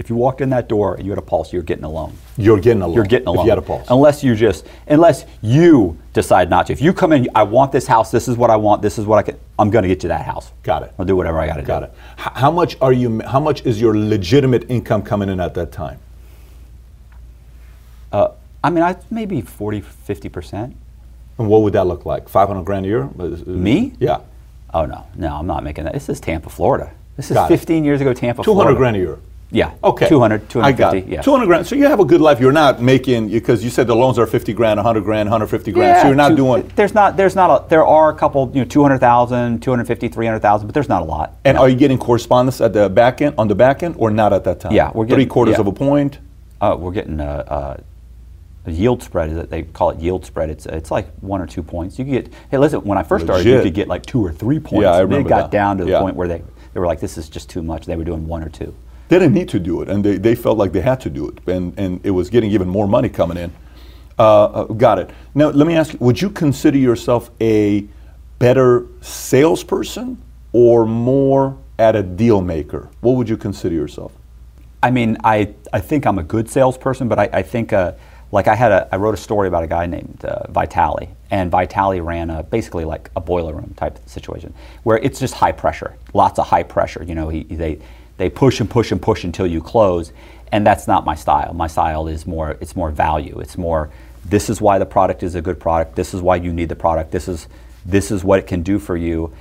if you walked in that door and you had a pulse, you're getting a loan. You're getting a loan. You're getting a if loan. you had a pulse. Unless you just, unless you decide not to. If you come in, I want this house. This is what I want. This is what I can. I'm going to get you that house. Got it. I'll do whatever I got to do. Got it. How much are you? How much is your legitimate income coming in at that time? Uh, I mean, I maybe 40, 50 percent. And what would that look like? Five hundred grand a year? Me? Yeah. Oh no, no, I'm not making that. This is Tampa, Florida. This is Got it. 15 years ago, Tampa, Two Florida. hundred grand a year. Yeah. Okay. 200, I got it. Yeah. 200 grand. So you have a good life. You're not making, because you said the loans are 50 grand, 100 grand, 150 grand. so you're not two- doing. There's not. There's not a. There are a couple. You know, 200,000, 250, 300,000, but there's not a lot. And are you getting correspondence at the back end, on the back end, or not at that time? Yeah, we're getting Three quarters yeah. of a point. Uh, we're getting a, a, a yield spread. Is it? They call it yield spread. It's it's like one or two points. You could get. Hey, listen. When I first started, you could get like two or three points. Yeah, I And then remember it got that. down to the Yeah. point where they they were like, this is just too much. They were doing one or two. They didn't need to do it, and they, they felt like they had to do it, and, and it was getting even more money coming in. Uh, uh, got it. Now, let me ask you would you consider yourself a better salesperson or more at a deal maker? What would you consider yourself? I mean, I, I think I'm a good salesperson, but I, I think, uh, like I had a, I wrote a story about a guy named uh, Vitali, and Vitali ran a, basically like a boiler room type situation, where it's just high pressure, lots of high pressure. You know, he, they, they push and push and push until you close, and that's not my style. My style is more, it's more value. It's more, this is why the product is a good product. This is why you need the product. This is, this is what it can do for you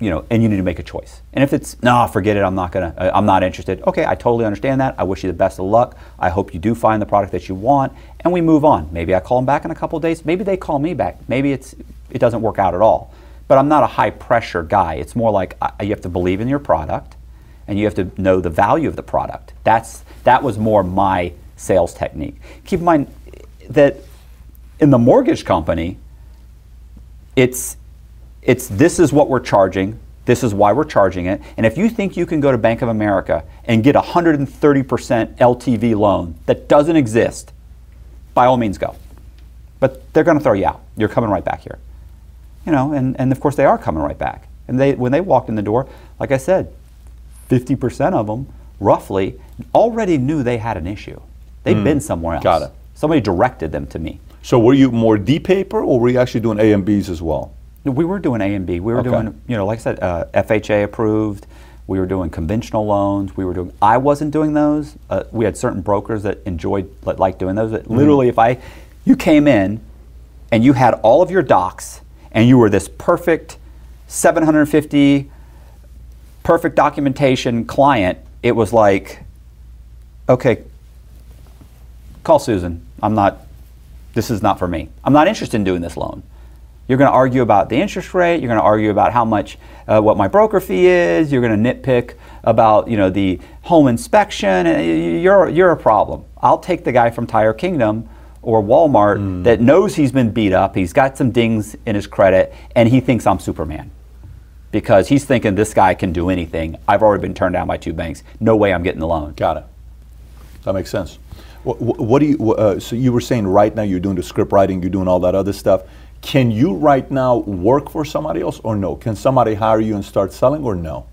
you know, and you need to make a choice. And if it's no, forget it, I'm not gonna, uh, I'm not interested. Okay, I totally understand that. I wish you the best of luck. I hope you do find the product that you want, and we move on. Maybe I call them back in a couple days. Maybe they call me back. Maybe it's it doesn't work out at all. But I'm not a high pressure guy. It's more like uh, you have to believe in your product, and you have to know the value of the product. That's that was more my sales technique. Keep in mind that in the mortgage company, it's it's this is what we're charging this is why we're charging it and if you think you can go to bank of america and get a 130% ltv loan that doesn't exist by all means go but they're going to throw you out you're coming right back here you know and, and of course they are coming right back and they when they walked in the door like i said 50% of them roughly already knew they had an issue they'd been somewhere else Got it. somebody directed them to me So were you more D paper or were you actually doing A and Bs as well? We were doing A and B. We were Okay. doing, you know, like I said, uh, FHA approved. We were doing conventional loans. We were doing. I wasn't doing those. Uh, we had certain brokers that enjoyed, that liked doing those. That Mm-hmm. literally, if I, you came in, and you had all of your docs, and you were this perfect 750 perfect documentation client, it was like, okay, call Susan. I'm not, this is not for me. I'm not interested in doing this loan. You're going to argue about the interest rate. You're going to argue about how much, uh, what my broker fee is. You're going to nitpick about, you know, the home inspection. You're, you're a problem. I'll take the guy from Tire Kingdom or Walmart mm. that knows he's been beat up. He's got some dings in his credit, and he thinks I'm Superman because he's thinking this guy can do anything. I've already been turned down by two banks. No way I'm getting the loan. Got it. That makes sense. What, what do you? Uh, so you were saying right now you're doing the script writing, you're doing all that other stuff. Can you right now work for somebody else or no? Can somebody hire you and start selling or no?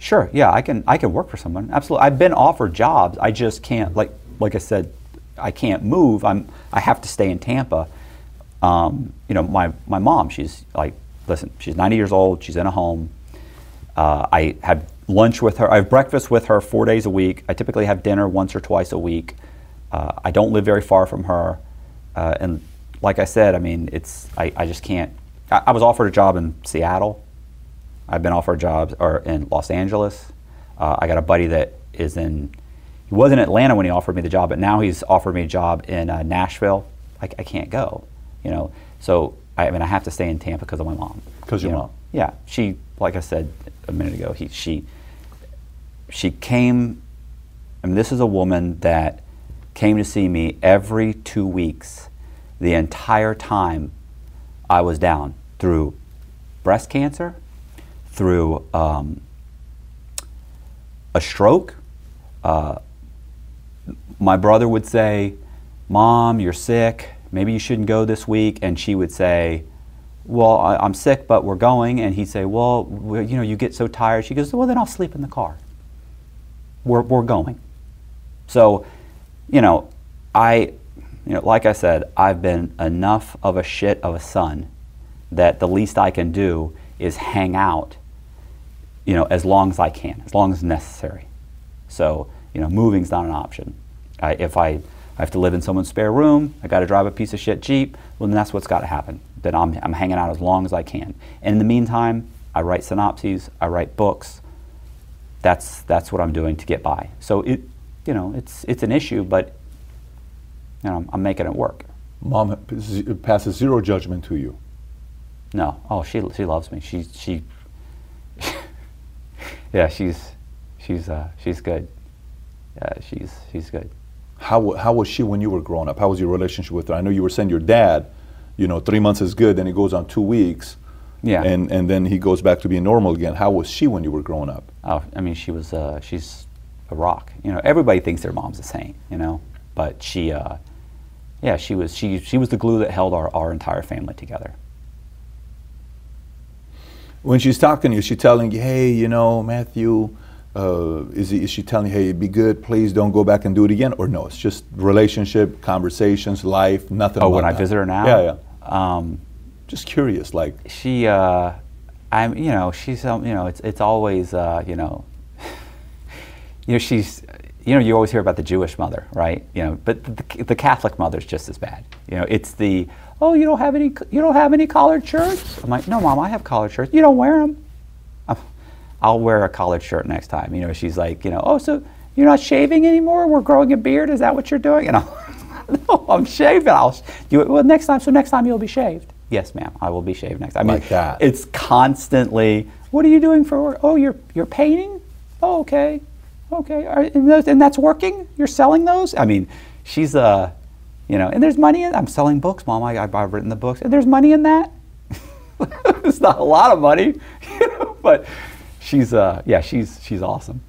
Sure. Yeah, I can. I can work for someone. Absolutely. I've been offered jobs. I just can't. Like like I said, I can't move. I'm. I have to stay in Tampa. Um, you know, my my mom. She's like, listen. She's 90 years old. She's in a home. Uh, I have lunch with her. I have breakfast with her four days a week. I typically have dinner once or twice a week. Uh, I don't live very far from her, uh, and like I said, I mean, it's I, I just can't. I, I, was offered a job in Seattle. I've been offered jobs or in Los Angeles. Uh, I got a buddy that is in. He was in Atlanta when he offered me the job, but now he's offered me a job in uh, Nashville. I, I can't go, you know. So I, I mean, I have to stay in Tampa because of my mom. Because your know? mom. Yeah, she, like I said a minute ago, he, she, she came. I mean, this is a woman that came to see me every two weeks the entire time I was down through breast cancer, through um, a stroke. Uh, my brother would say, Mom, you're sick. Maybe you shouldn't go this week. And she would say, Well, I, am sick, but we're going. And he'd say, Well, you know, you get so tired. She goes, Well, then I'll sleep in the car. We're, we're going. So, you know, I you know, like I said, I've been enough of a shit of a son that the least I can do is hang out, you know, as long as I can, as long as necessary. So, you know, moving's not an option. I, if I, I have to live in someone's spare room, I got to drive a piece of shit Jeep, well, then that's what's got to happen. Then I'm, I'm hanging out as long as I can. And in the meantime, I write synopses, I write books. That's, that's what I'm doing to get by. So it, you know, it's, it's an issue, but you know, I'm making it work. Mom passes zero judgment to you. No. Oh, she she loves me. She she. yeah, she's she's uh, she's good. Yeah, she's she's good. How how was she when you were growing up? How was your relationship with her? I know you were saying your dad, you know, three months is good, then he goes on two weeks. Yeah. And and then he goes back to being normal again. How was she when you were growing up? Oh, I mean, she was uh, she's a rock. You know, everybody thinks their mom's a saint. You know, but she. Uh, yeah, she was she she was the glue that held our, our entire family together. When she's talking to you, she's telling you, "Hey, you know, Matthew." Uh, is, he, is she telling you, hey, be good, please don't go back and do it again? Or no, it's just relationship, conversations, life, nothing Oh, when I that. visit her now? Yeah, yeah. Um, just curious, like. She, uh, I'm, you know, she's, um, you know, it's, it's always, uh, you know, you know, she's, you know, you always hear about the Jewish mother, right? You know, but the, the Catholic mother's just as bad. You know, it's the, oh, you don't have any, you don't have any collared shirts. I'm like, no, mom, I have collared shirts. You don't wear them. I'll wear a collared shirt next time. You know, she's like, you know, oh, so you're not shaving anymore? We're growing a beard. Is that what you're doing? And I'm, no, I'm shaving. I'll, you, well, next time. So next time you'll be shaved. Yes, ma'am. I will be shaved next time. I mean, like that. It's constantly. What are you doing for work? Oh, you're you're painting. Oh, okay okay, are, and, those, and, that's working? You're selling those? I mean, she's, uh, you know, and there's money in I'm selling books, Mom. I, I've written the books. And there's money in that? it's not a lot of money, you know, but she's, uh, yeah, she's, she's awesome.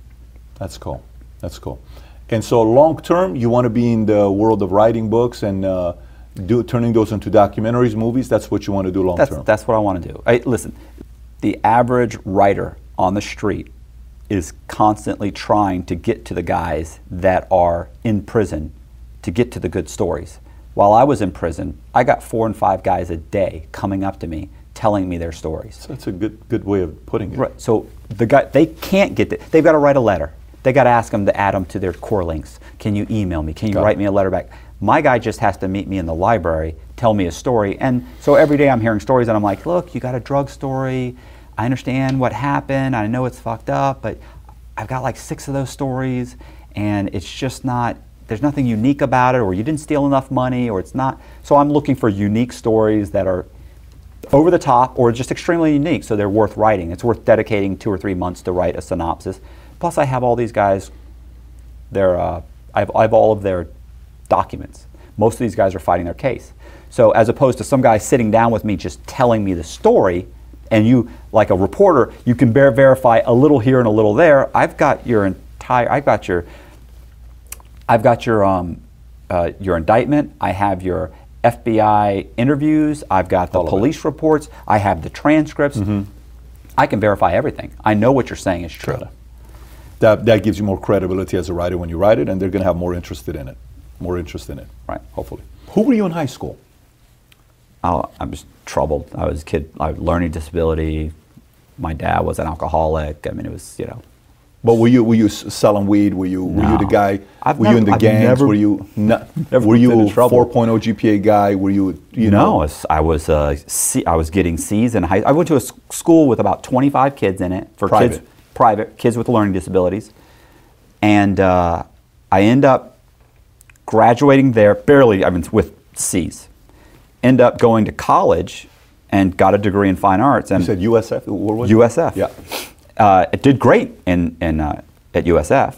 That's cool. That's cool. And so long term, you want to be in the world of writing books and uh, do, turning those into documentaries, movies. That's what you want to do long term. That's what I want to do. I, listen, the average writer on the street is constantly trying to get to the guys that are in prison to get to the good stories. While I was in prison, I got four and five guys a day coming up to me telling me their stories. So that's a good good way of putting it. Right. So the guy they can't get it. They've got to write a letter. They got to ask them to add them to their CorrLinks. Can you email me? Can you got write it. me a letter back? My guy just has to meet me in the library, tell me a story. And so every day I'm hearing stories, and I'm like, look, you got a drug story. I understand what happened. I know it's fucked up, but I've got like six of those stories, and it's just not. There's nothing unique about it, or you didn't steal enough money, or it's not. So I'm looking for unique stories that are over the top or just extremely unique, so they're worth writing. It's worth dedicating two or three months to write a synopsis. Plus, I have all these guys. They're, uh, I, have, I have all of their documents. Most of these guys are fighting their case. So as opposed to some guy sitting down with me just telling me the story, and you, like a reporter, you can ver- verify a little here and a little there. I've got your entire, I've got your, I've got your, um, uh, your indictment. I have your FBI interviews. I've got the All police reports. I have the transcripts. Mm-hmm. I can verify everything. I know what you're saying is true. Sure. That, that gives you more credibility as a writer when you write it, and they're going to have more interest in it. More interest in it. Right. Hopefully. Who were you in high school? I, I was troubled. I was a kid. I had learning disability. My dad was an alcoholic. I mean, it was you know. But were you were you selling weed? Were you were you the guy? I've were you in the I've gangs? never- were you not, never were you in a trouble. 4.0 GPA guy? Were you you no, I know? was I was, uh, C, I was getting C's in high. I went to a school with about 25 kids in it for Private. kids private kids with learning disabilities, and uh, I end up graduating there barely. I mean, with C's. End up going to college and got a degree in fine arts. And You said USF. Where was it? USF. Yeah. Uh, it did great in, in, uh, at USF.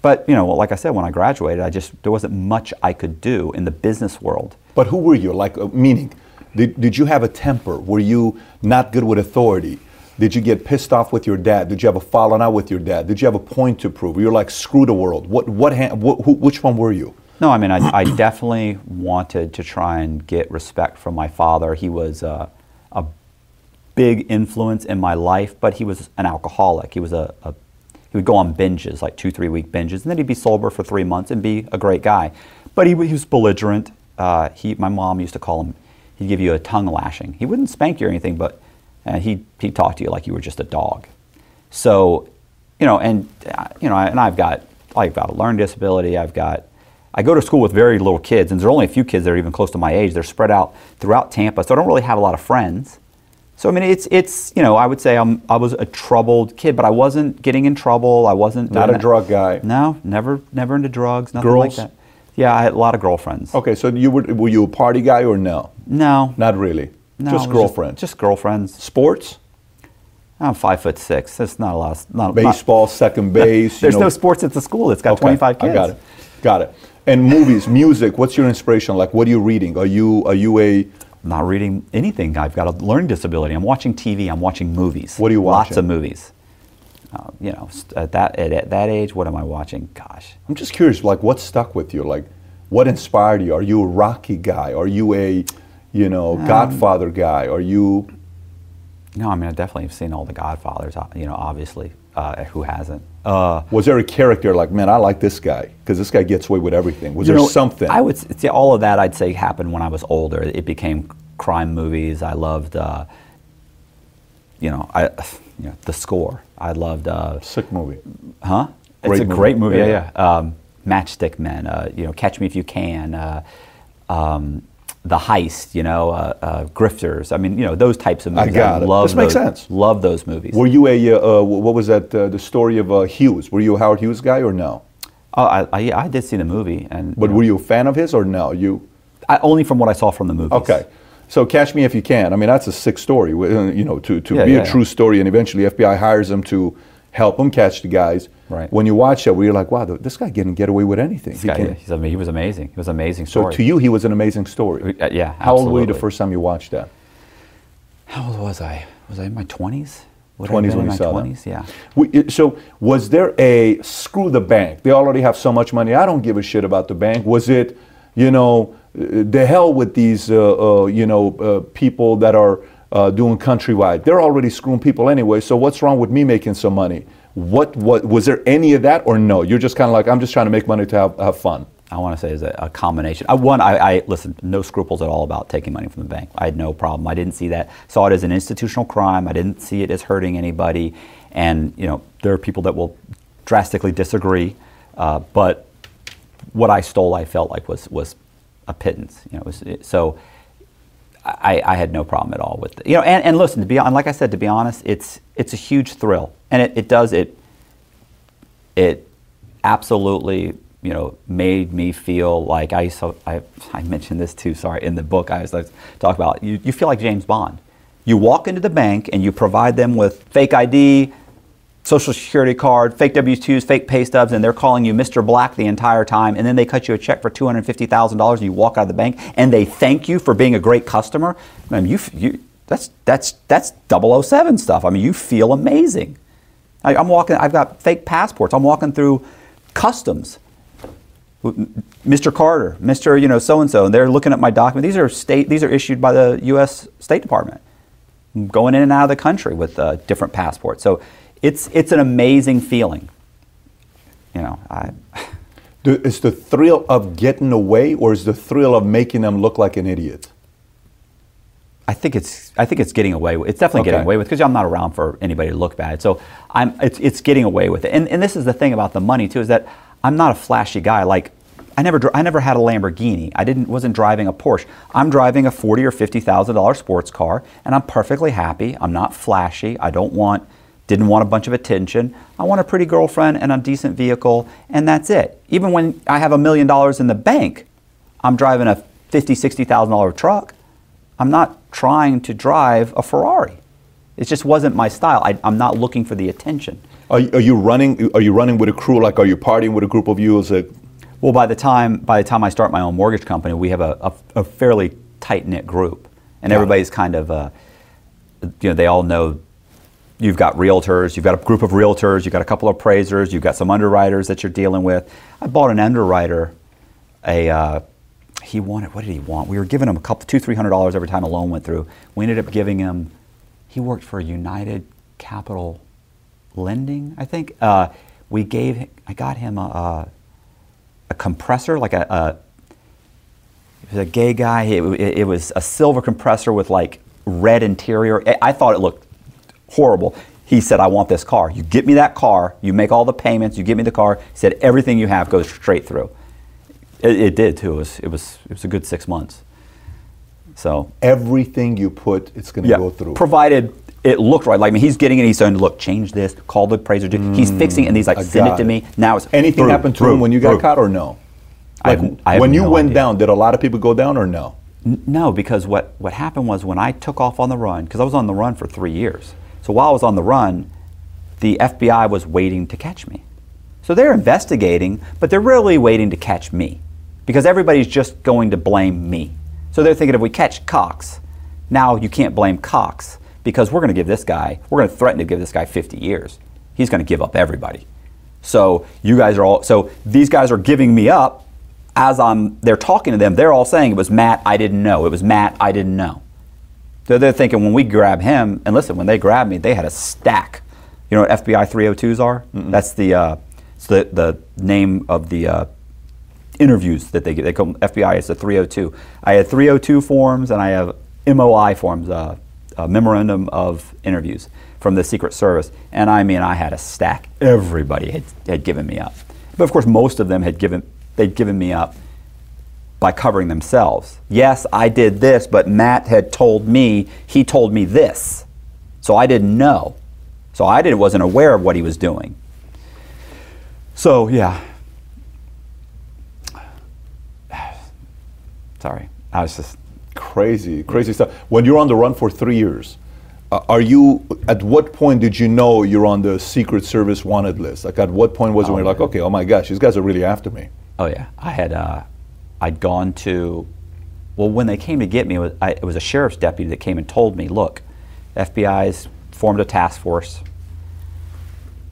But, you know, well, like I said, when I graduated, I just, there wasn't much I could do in the business world. But who were you? Like, uh, meaning, did, did you have a temper? Were you not good with authority? Did you get pissed off with your dad? Did you have a falling out with your dad? Did you have a point to prove? You're like, screw the world. What, what, ha- wh- who, which one were you? No, I mean, I, I definitely wanted to try and get respect from my father. He was uh, big influence in my life, but he was an alcoholic. He was a, a he would go on binges, like two, three week binges, and then he'd be sober for three months and be a great guy. But he, he was belligerent. Uh, he, my mom used to call him. He'd give you a tongue lashing. He wouldn't spank you or anything, but uh, he he'd talk to you like you were just a dog. So, you know, and uh, you know, and I've got I've got a learning disability. I've got I go to school with very little kids, and there's only a few kids that are even close to my age. They're spread out throughout Tampa, so I don't really have a lot of friends. So I mean, it's it's you know, I would say I'm I was a troubled kid, but I wasn't getting in trouble. I wasn't Not a that- drug guy. No, never never into drugs. Nothing Girls? like that. Yeah, I had a lot of girlfriends. Okay, so you were, were you a party guy or no? No, Not really. no, just girlfriends. Just, girlfriends. sports, I'm five foot six. There's not a lot. Of, not, not- baseball, second base. you there's know. no sports at the school. It's got Okay, 25 kids. I got it. Got it. And movies, music. What's your inspiration? Like, what are you reading? Are you are you a I'm not reading anything. I've got a learning disability. I'm watching TV. I'm watching movies. What are you watch? Lots of movies. Uh, you know, at that at, at that age, what am I watching? Gosh, I'm just curious, like, what stuck with you? Like, what inspired you? Are you a Rocky guy? Are you a, you know, Um, Godfather guy? Are you? no, I mean I definitely have seen all the Godfathers. uh, You know, obviously, uh, who hasn't? Uh, Was there a character like, man, I like this guy because this guy gets away with everything? Was there know, something? I would s- see all of that. I'd say happened when I was older. It became crime movies. I loved, uh, you know, I, you know, the score. I loved. Uh, Sick movie. Huh? Great it's a movie. great movie. Yeah, Yeah. yeah. Um, Matchstick Men. Uh, you know, Catch Me If You Can. Uh, um, the Heist. You know, uh, uh, Grifters. I mean, you know, those types of movies. I got it. Love This makes those- sense. Love those movies. Were you a, uh, uh, what was that, uh, the story of uh, Hughes? Were you a Howard Hughes guy or no? oh, I, I, I did see the movie, and But you know, were you a fan of his or no? You I, only from what I saw from the movie. Okay. So Catch Me If You Can. I mean, that's a sick story. You know, to, to Yeah, be yeah, a true yeah. story, and eventually FBI hires him to help him catch the guys. Right. When you watch that, where you're like, wow, this guy didn't get away with anything. This He guy, can- he's, ama- he was amazing. He was an amazing so to you, he was an amazing story. Uh, yeah, How old were you the first time you watched that? How old was I? Was I in my twenties? 20s when you my saw that. twenties. Yeah. We- So was there a screw the bank? They already have so much money. I don't give a shit about the bank. Was it, you know, uh, the hell with these, uh, uh, you know, uh, people that are uh, doing countrywide? They're already screwing people anyway. So what's wrong with me making some money? What, what was there any of that or no? You're just kind of like I'm just trying to make money to have, have fun. I want to say is a, a combination. I, one, I, I listen, no scruples at all about taking money from the bank. I had no problem. I didn't see that. Saw it as an institutional crime. I didn't see it as hurting anybody. And you know, there are people that will drastically disagree. Uh, but what I stole, I felt like was was a pittance. You know, was, so I, I had no problem at all with it. You know, and, and listen, to be and like I said, to be honest, it's it's a huge thrill, and it, it does it. It absolutely you know made me feel like I so I, I mentioned this too. Sorry, in the book I was like, talk about you. You feel like James Bond. You walk into the bank and you provide them with fake ID, social security card, fake W-2s, fake pay stubs, and they're calling you Mr. Black the entire time, and then they cut you a check for $250,000 and you walk out of the bank and they thank you for being a great customer. I mean, you, you, that's, that's, that's 007 stuff. I mean, you feel amazing. I, I'm walking, I've got fake passports. I'm walking through customs. Mr. Carter, Mr. You know, so-and-so, and they're looking at my document. These are state, these are issued by the U.S. State Department. I'm going in and out of the country with uh, different passports. So it's it's an amazing feeling. You know, I. Is the thrill of getting away, or is the thrill of making them look like an idiot? I think it's I think it's getting away with. It's definitely Okay. getting away with because I'm not around for anybody to look bad. So I'm it's it's getting away with it. And and this is the thing about the money too is that I'm not a flashy guy. Like I never I never had a Lamborghini. I didn't wasn't driving a Porsche. I'm driving a forty or fifty thousand dollar sports car, and I'm perfectly happy. I'm not flashy. I don't want didn't want a bunch of attention. I want a pretty girlfriend and a decent vehicle, and that's it. Even when I have a million dollars in the bank, I'm driving a fifty, sixty thousand dollar truck. I'm not trying to drive a Ferrari. It just wasn't my style. I, I'm not looking for the attention. Are, you- are you running? Are you running with a crew? Like, are you partying with a group of you? Is it? Well, by the time by the time I start my own mortgage company, we have a, a, a fairly tight knit group, and Yeah. everybody's kind of, uh, you know, they all know. You've got realtors, you've got a group of realtors, you've got a couple of appraisers, you've got some underwriters that you're dealing with. I bought an underwriter, a uh, he wanted what did he want? We were giving him a couple two three hundred dollars every time a loan went through. We ended up giving him. He worked for United Capital Lending, I think. Uh, we gave I got him a. a compressor, like a, a he was a gay guy. It, it, it was a silver compressor with like red interior. I thought it looked horrible. He said, "I want this car. You get me that car. You make all the payments. You get me the car." He said, "Everything you have goes straight through." It, it did too. It was it was it was a good six months. So Everything you put, it's going to yeah, go through. provided it looked right. Like I mean, he's getting it. He's saying, "Look, change this. Call the appraiser." do-" He's mm, fixing it, and he's like, I "Send it to me." Now it's Anything through, happened to through, him when you got through. caught, or no? I Like, have- I have when you no went idea. down, did a lot of people go down, or no? N- No, because what, what happened was when I took off on the run, because I was on the run for three years. So while I was on the run, the FBI was waiting to catch me. So they're investigating, but they're really waiting to catch me because everybody's just going to blame me. So they're thinking if we catch Cox, now you can't blame Cox because we're going to give this guy, we're going to threaten to give this guy 50 years. He's going to give up everybody. So you guys are all, so these guys are giving me up as I'm, they're talking to them, they're all saying it was Matt, I didn't know. It was Matt, I didn't know. So they're thinking when we grab him, and listen, when they grabbed me, they had a stack. You know what FBI 302s are? That's the, uh, it's the, the name of the uh, interviews that they get. They call them FBI, it's a 302. I had 302 forms and I have MOI forms, uh, a memorandum of interviews from the Secret Service. And I mean, I had a stack. Everybody had, had given me up. But of course, most of them had given, they'd given me up by covering themselves. Yes, I did this, but Matt had told me, he told me this. So I didn't know. So I didn't, wasn't aware of what he was doing. So, yeah. Sorry. I was just, Crazy, crazy stuff. When you're on the run for three years, uh, are you? At what point did you know you're on the Secret Service wanted list? Like, at what point was it when you're like, okay, oh my gosh, these guys are really after me? oh yeah. I had, uh, I'd gone to, well, when they came to get me, it was, I, it was a sheriff's deputy that came and told me, look, FBI's formed a task force.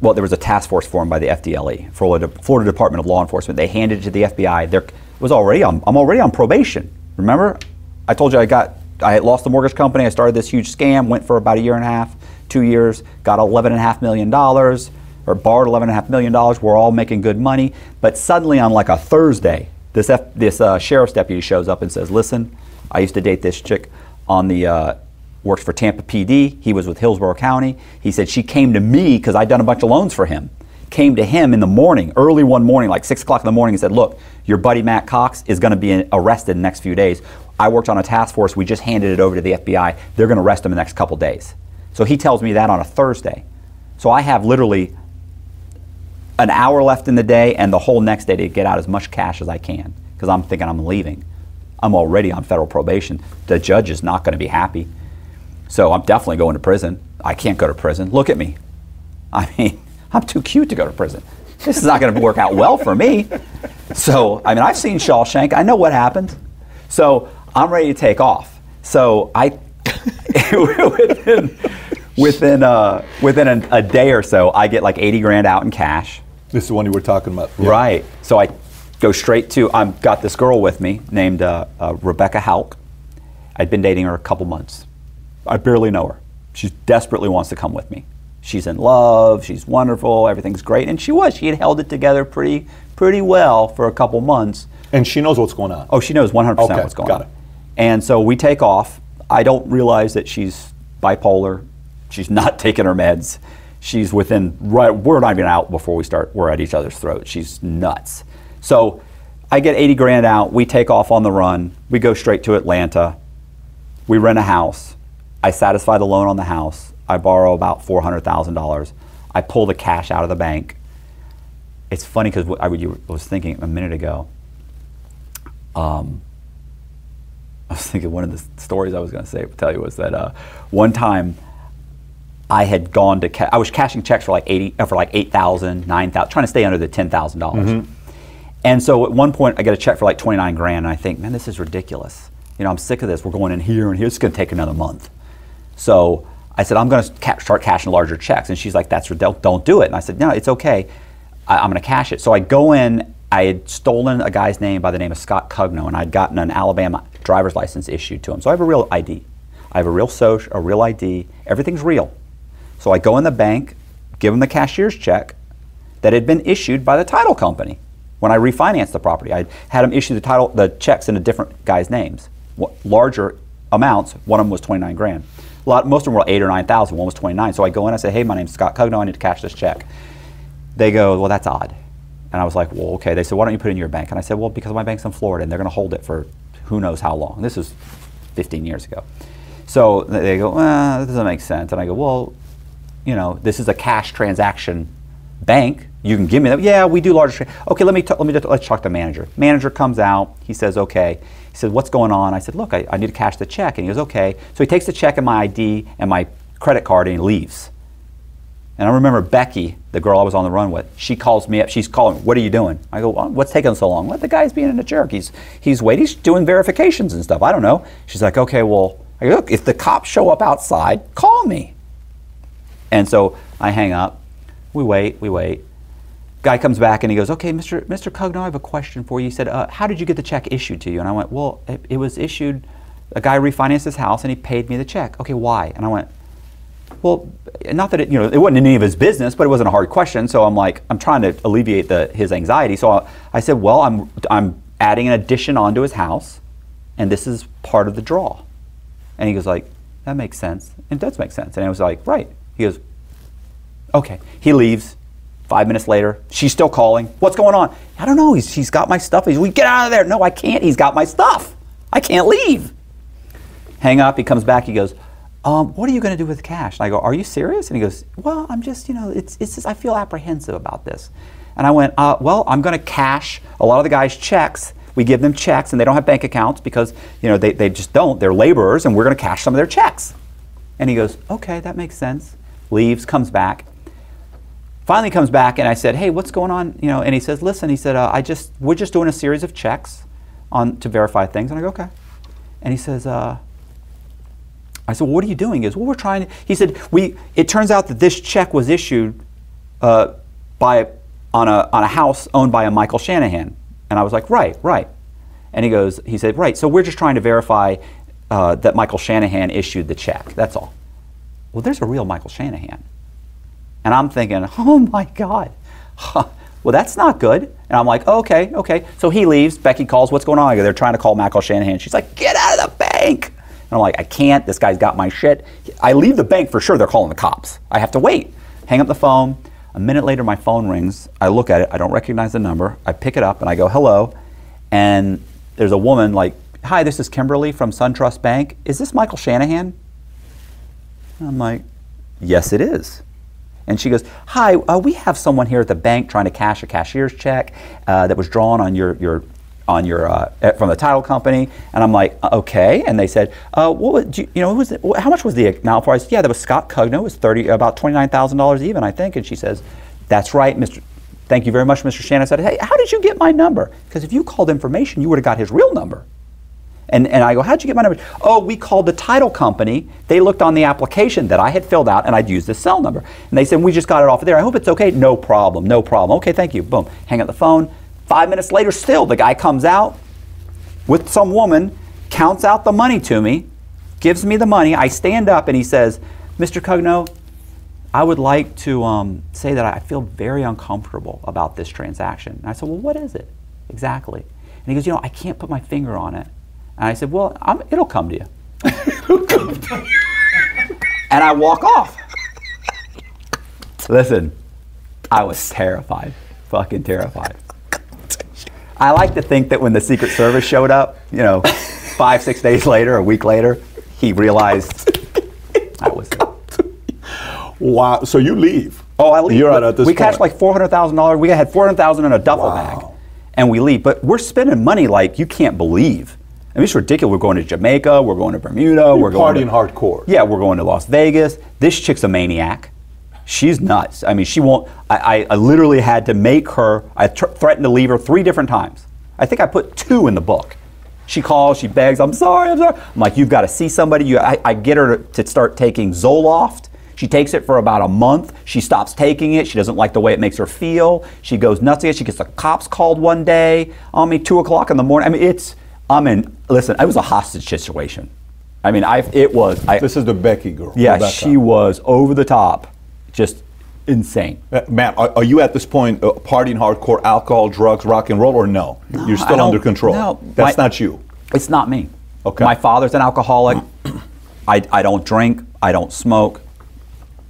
Well, there was a task force formed by the FDLE, Florida, Florida Department of Law Enforcement. They handed it to the FBI. There was already on, I'm already on probation. Remember, I told you I got, I lost the mortgage company. I started this huge scam. Went for about a year and a half, two years. Got 11 and a half million dollars, or borrowed 11 and a half million dollars. We're all making good money. But suddenly, on like a Thursday, this F, this uh, sheriff's deputy shows up and says, "Listen, I used to date this chick on the." Uh, works for Tampa PD. He was with Hillsborough County. He said she came to me because I'd done a bunch of loans for him. Came to him in the morning, early one morning, like six o'clock in the morning, and said, "Look, your buddy Matt Cox is going to be arrested in the next few days. I worked on a task force. We just handed it over to the FBI. They're going to arrest him in the next couple days. So he tells me that on a Thursday. So I have literally an hour left in the day and the whole next day to get out as much cash as I can because I'm thinking I'm leaving. I'm already on federal probation. The judge is not going to be happy. So I'm definitely going to prison. I can't go to prison. Look at me. I mean, I'm too cute to go to prison. This is not going to work out well for me. So, I mean, I've seen Shawshank. I know what happened. So I'm ready to take off. So I, within, within, uh, within a, a, day or so, I get like 80 grand out in cash. This is the one you were talking about. Yeah. Right. So I go straight to, I've got this girl with me named uh, uh, Rebecca Hauk. I'd been dating her a couple months. I barely know her. She desperately wants to come with me. She's in love, she's wonderful, everything's great. And she was. She had held it together pretty pretty well for a couple months. And she knows what's going on. Oh, she knows 100% okay, what's going got on. It. And so we take off. I don't realize that she's bipolar. She's not taking her meds. She's within right. We're not even out before we start. We're at each other's throats. She's nuts. So I get 80 grand out. We take off on the run. We go straight to Atlanta. We rent a house. I satisfy the loan on the house. I borrow about $400,000. I pull the cash out of the bank. It's funny because I was thinking a minute ago. Um, I was thinking one of the stories I was going to say tell you was that uh, one time I had gone to ca- I was cashing checks for like eighty uh, for like eight thousand, nine thousand, trying to stay under the ten thousand mm-hmm. dollars. And so at one point I get a check for like twenty nine grand, and I think, man, this is ridiculous. You know, I'm sick of this. We're going in here and here. It's going to take another month. So I said, I'm going to ca- start cashing larger checks. And she's like, that's don't, don't do it. And I said, no, it's okay. I, I'm going to cash it. So I go in. I had stolen a guy's name by the name of Scott Cugno, and I'd gotten an Alabama driver's license issued to him. So I have a real ID. I have a real social, a real ID. Everything's real. So I go in the bank, give them the cashier's check that had been issued by the title company when I refinanced the property. I had them issue the title, the checks in a different guy's names, larger amounts. One of them was 29 grand. A lot, most of them were eight or nine thousand. One was 29. So I go in, and I say, "Hey, my name's Scott Cugno. I need to cash this check." They go, "Well, that's odd." And I was like, "Well, okay." They said, "Why don't you put it in your bank?" And I said, "Well, because my bank's in Florida, and they're going to hold it for who knows how long." This is 15 years ago. So they go, "Well, that doesn't make sense." And I go, "Well, you know, this is a cash transaction bank. You can give me that. Yeah, we do larger. Okay, let me t- let me let's talk to the manager. Manager comes out. He says, "Okay." He said, What's going on? I said, Look, I, I need to cash the check. And he goes, Okay. So he takes the check and my ID and my credit card and he leaves. And I remember Becky, the girl I was on the run with, she calls me up. She's calling, What are you doing? I go, well, What's taking so long? Well, the guy's being a jerk. He's, he's waiting, he's doing verifications and stuff. I don't know. She's like, Okay, well, I go, Look, if the cops show up outside, call me. And so I hang up. We wait, we wait. Guy comes back and he goes, "Okay, Mr. Mr. Cugno, I have a question for you." He said, uh, "How did you get the check issued to you?" And I went, "Well, it, it, was issued. A guy refinanced his house and he paid me the check. Okay, why?" And I went, "Well, not that it, you know, it wasn't any of his business, but it wasn't a hard question. So I'm like, I'm trying to alleviate the his anxiety. So I, I said, "Well, I'm I'm adding an addition onto his house, and this is part of the draw." And he goes like, "That makes sense. It does make sense." And I was like, "Right." He goes, "Okay." He leaves Five minutes later, she's still calling. What's going on? I don't know. He's, he's got my stuff. He's, we get out of there. No, I can't. He's got my stuff. I can't leave. Hang up. He comes back. He goes, um, what are you going to do with cash? And I go, are you serious? And he goes, well, I'm just, you know, it's, it's just, I feel apprehensive about this. And I went, uh, well, I'm going to cash a lot of the guys' checks. We give them checks and they don't have bank accounts because, you know, they, they just don't. They're laborers and we're going to cash some of their checks. And he goes, okay, that makes sense. Leaves, comes back. Finally comes back and I said, hey, what's going on? You know, and he says, listen, he said, uh, I just, we're just doing a series of checks on to verify things. And I go, okay. And he says, uh, I said, well, what are you doing? He goes, well, we're trying to, he said, we, it turns out that this check was issued uh, by, on a, on a house owned by a Michael Shanahan. And I was like, right, right. And he goes, he said, right, so we're just trying to verify uh, that Michael Shanahan issued the check. That's all. Well, there's a real Michael Shanahan. And I'm thinking, oh my God. well, that's not good. And I'm like, okay, okay. So he leaves. Becky calls, what's going on? They're trying to call Michael Shanahan. She's like, get out of the bank. And I'm like, I can't. This guy's got my shit. I leave the bank for sure. They're calling the cops. I have to wait. Hang up the phone. A minute later, my phone rings. I look at it. I don't recognize the number. I pick it up and I go, hello. And there's a woman like Hi, this is Kimberly from SunTrust Bank. Is this Michael Shanahan? And I'm like, Yes, it is. And she goes, Hi, uh, we have someone here at the bank trying to cash a cashier's check uh, that was drawn on your, your on your uh, from the title company, and I'm like, "Uh, okay. And they said, uh, what was, you, you know, was how much was the amount for? I said, yeah, that was Scott Cugno. It was thirty, about twenty nine thousand dollars even, I think. And she says, that's right, Mr. Thank you very much, Mr. Shannon. I said, hey, how did you get my number? Because if you called information, you would have got his real number. And, and I go, how'd you get my number? Oh, we called the title company. They looked on the application that I had filled out and I'd used the cell number. And they said, we just got it off of there. I hope it's okay. No problem, no problem. Okay, thank you. Boom. Hang up the phone. Five minutes later, still, the guy comes out with some woman, counts out the money to me, gives me the money. I stand up and he says, Mr. Cugno, I would like to um, say that I feel very uncomfortable about this transaction. And I said, Well, what is it exactly? And he goes, You know, I can't put my finger on it. And I said, Well, I'm, it'll come to you. and I walk off. Listen, I was terrified, fucking terrified. I like to think that when the Secret Service showed up, you know, five, six days later, a week later, he realized I was. Wow. So you leave. Oh, I leave. You're out at this we point. cashed like four hundred thousand dollars. We had four hundred thousand in a duffel Wow. bag, and we leave. But we're spending money like you can't believe. I mean, it's ridiculous. We're going to Jamaica. We're going to Bermuda. we're going partying to, hardcore. Yeah, we're going to Las Vegas. This chick's a maniac. She's nuts. I mean, she won't. I, I, I literally had to make her. I tr- threatened to leave her three different times. I think I put two in the book. She calls. She begs. I'm sorry. I'm sorry. I'm like, you've got to see somebody. You, I, I get her to, to start taking Zoloft. She takes it for about a month. She stops taking it. She doesn't like the way it makes her feel. She goes nuts again. She gets the cops called one day on me, two o'clock in the morning. I mean, it's. I'm in. Listen, it was a hostage situation. I mean, I. It was. I, This is the Becky girl. yeah, Rebecca. she was over the top, just insane. Uh, Matt, are, are you at this point uh, partying hardcore, alcohol, drugs, rock and roll, or no? You're still under control. no, That's my- not you. It's not me. Okay. My father's an alcoholic. I, I don't drink. I don't smoke.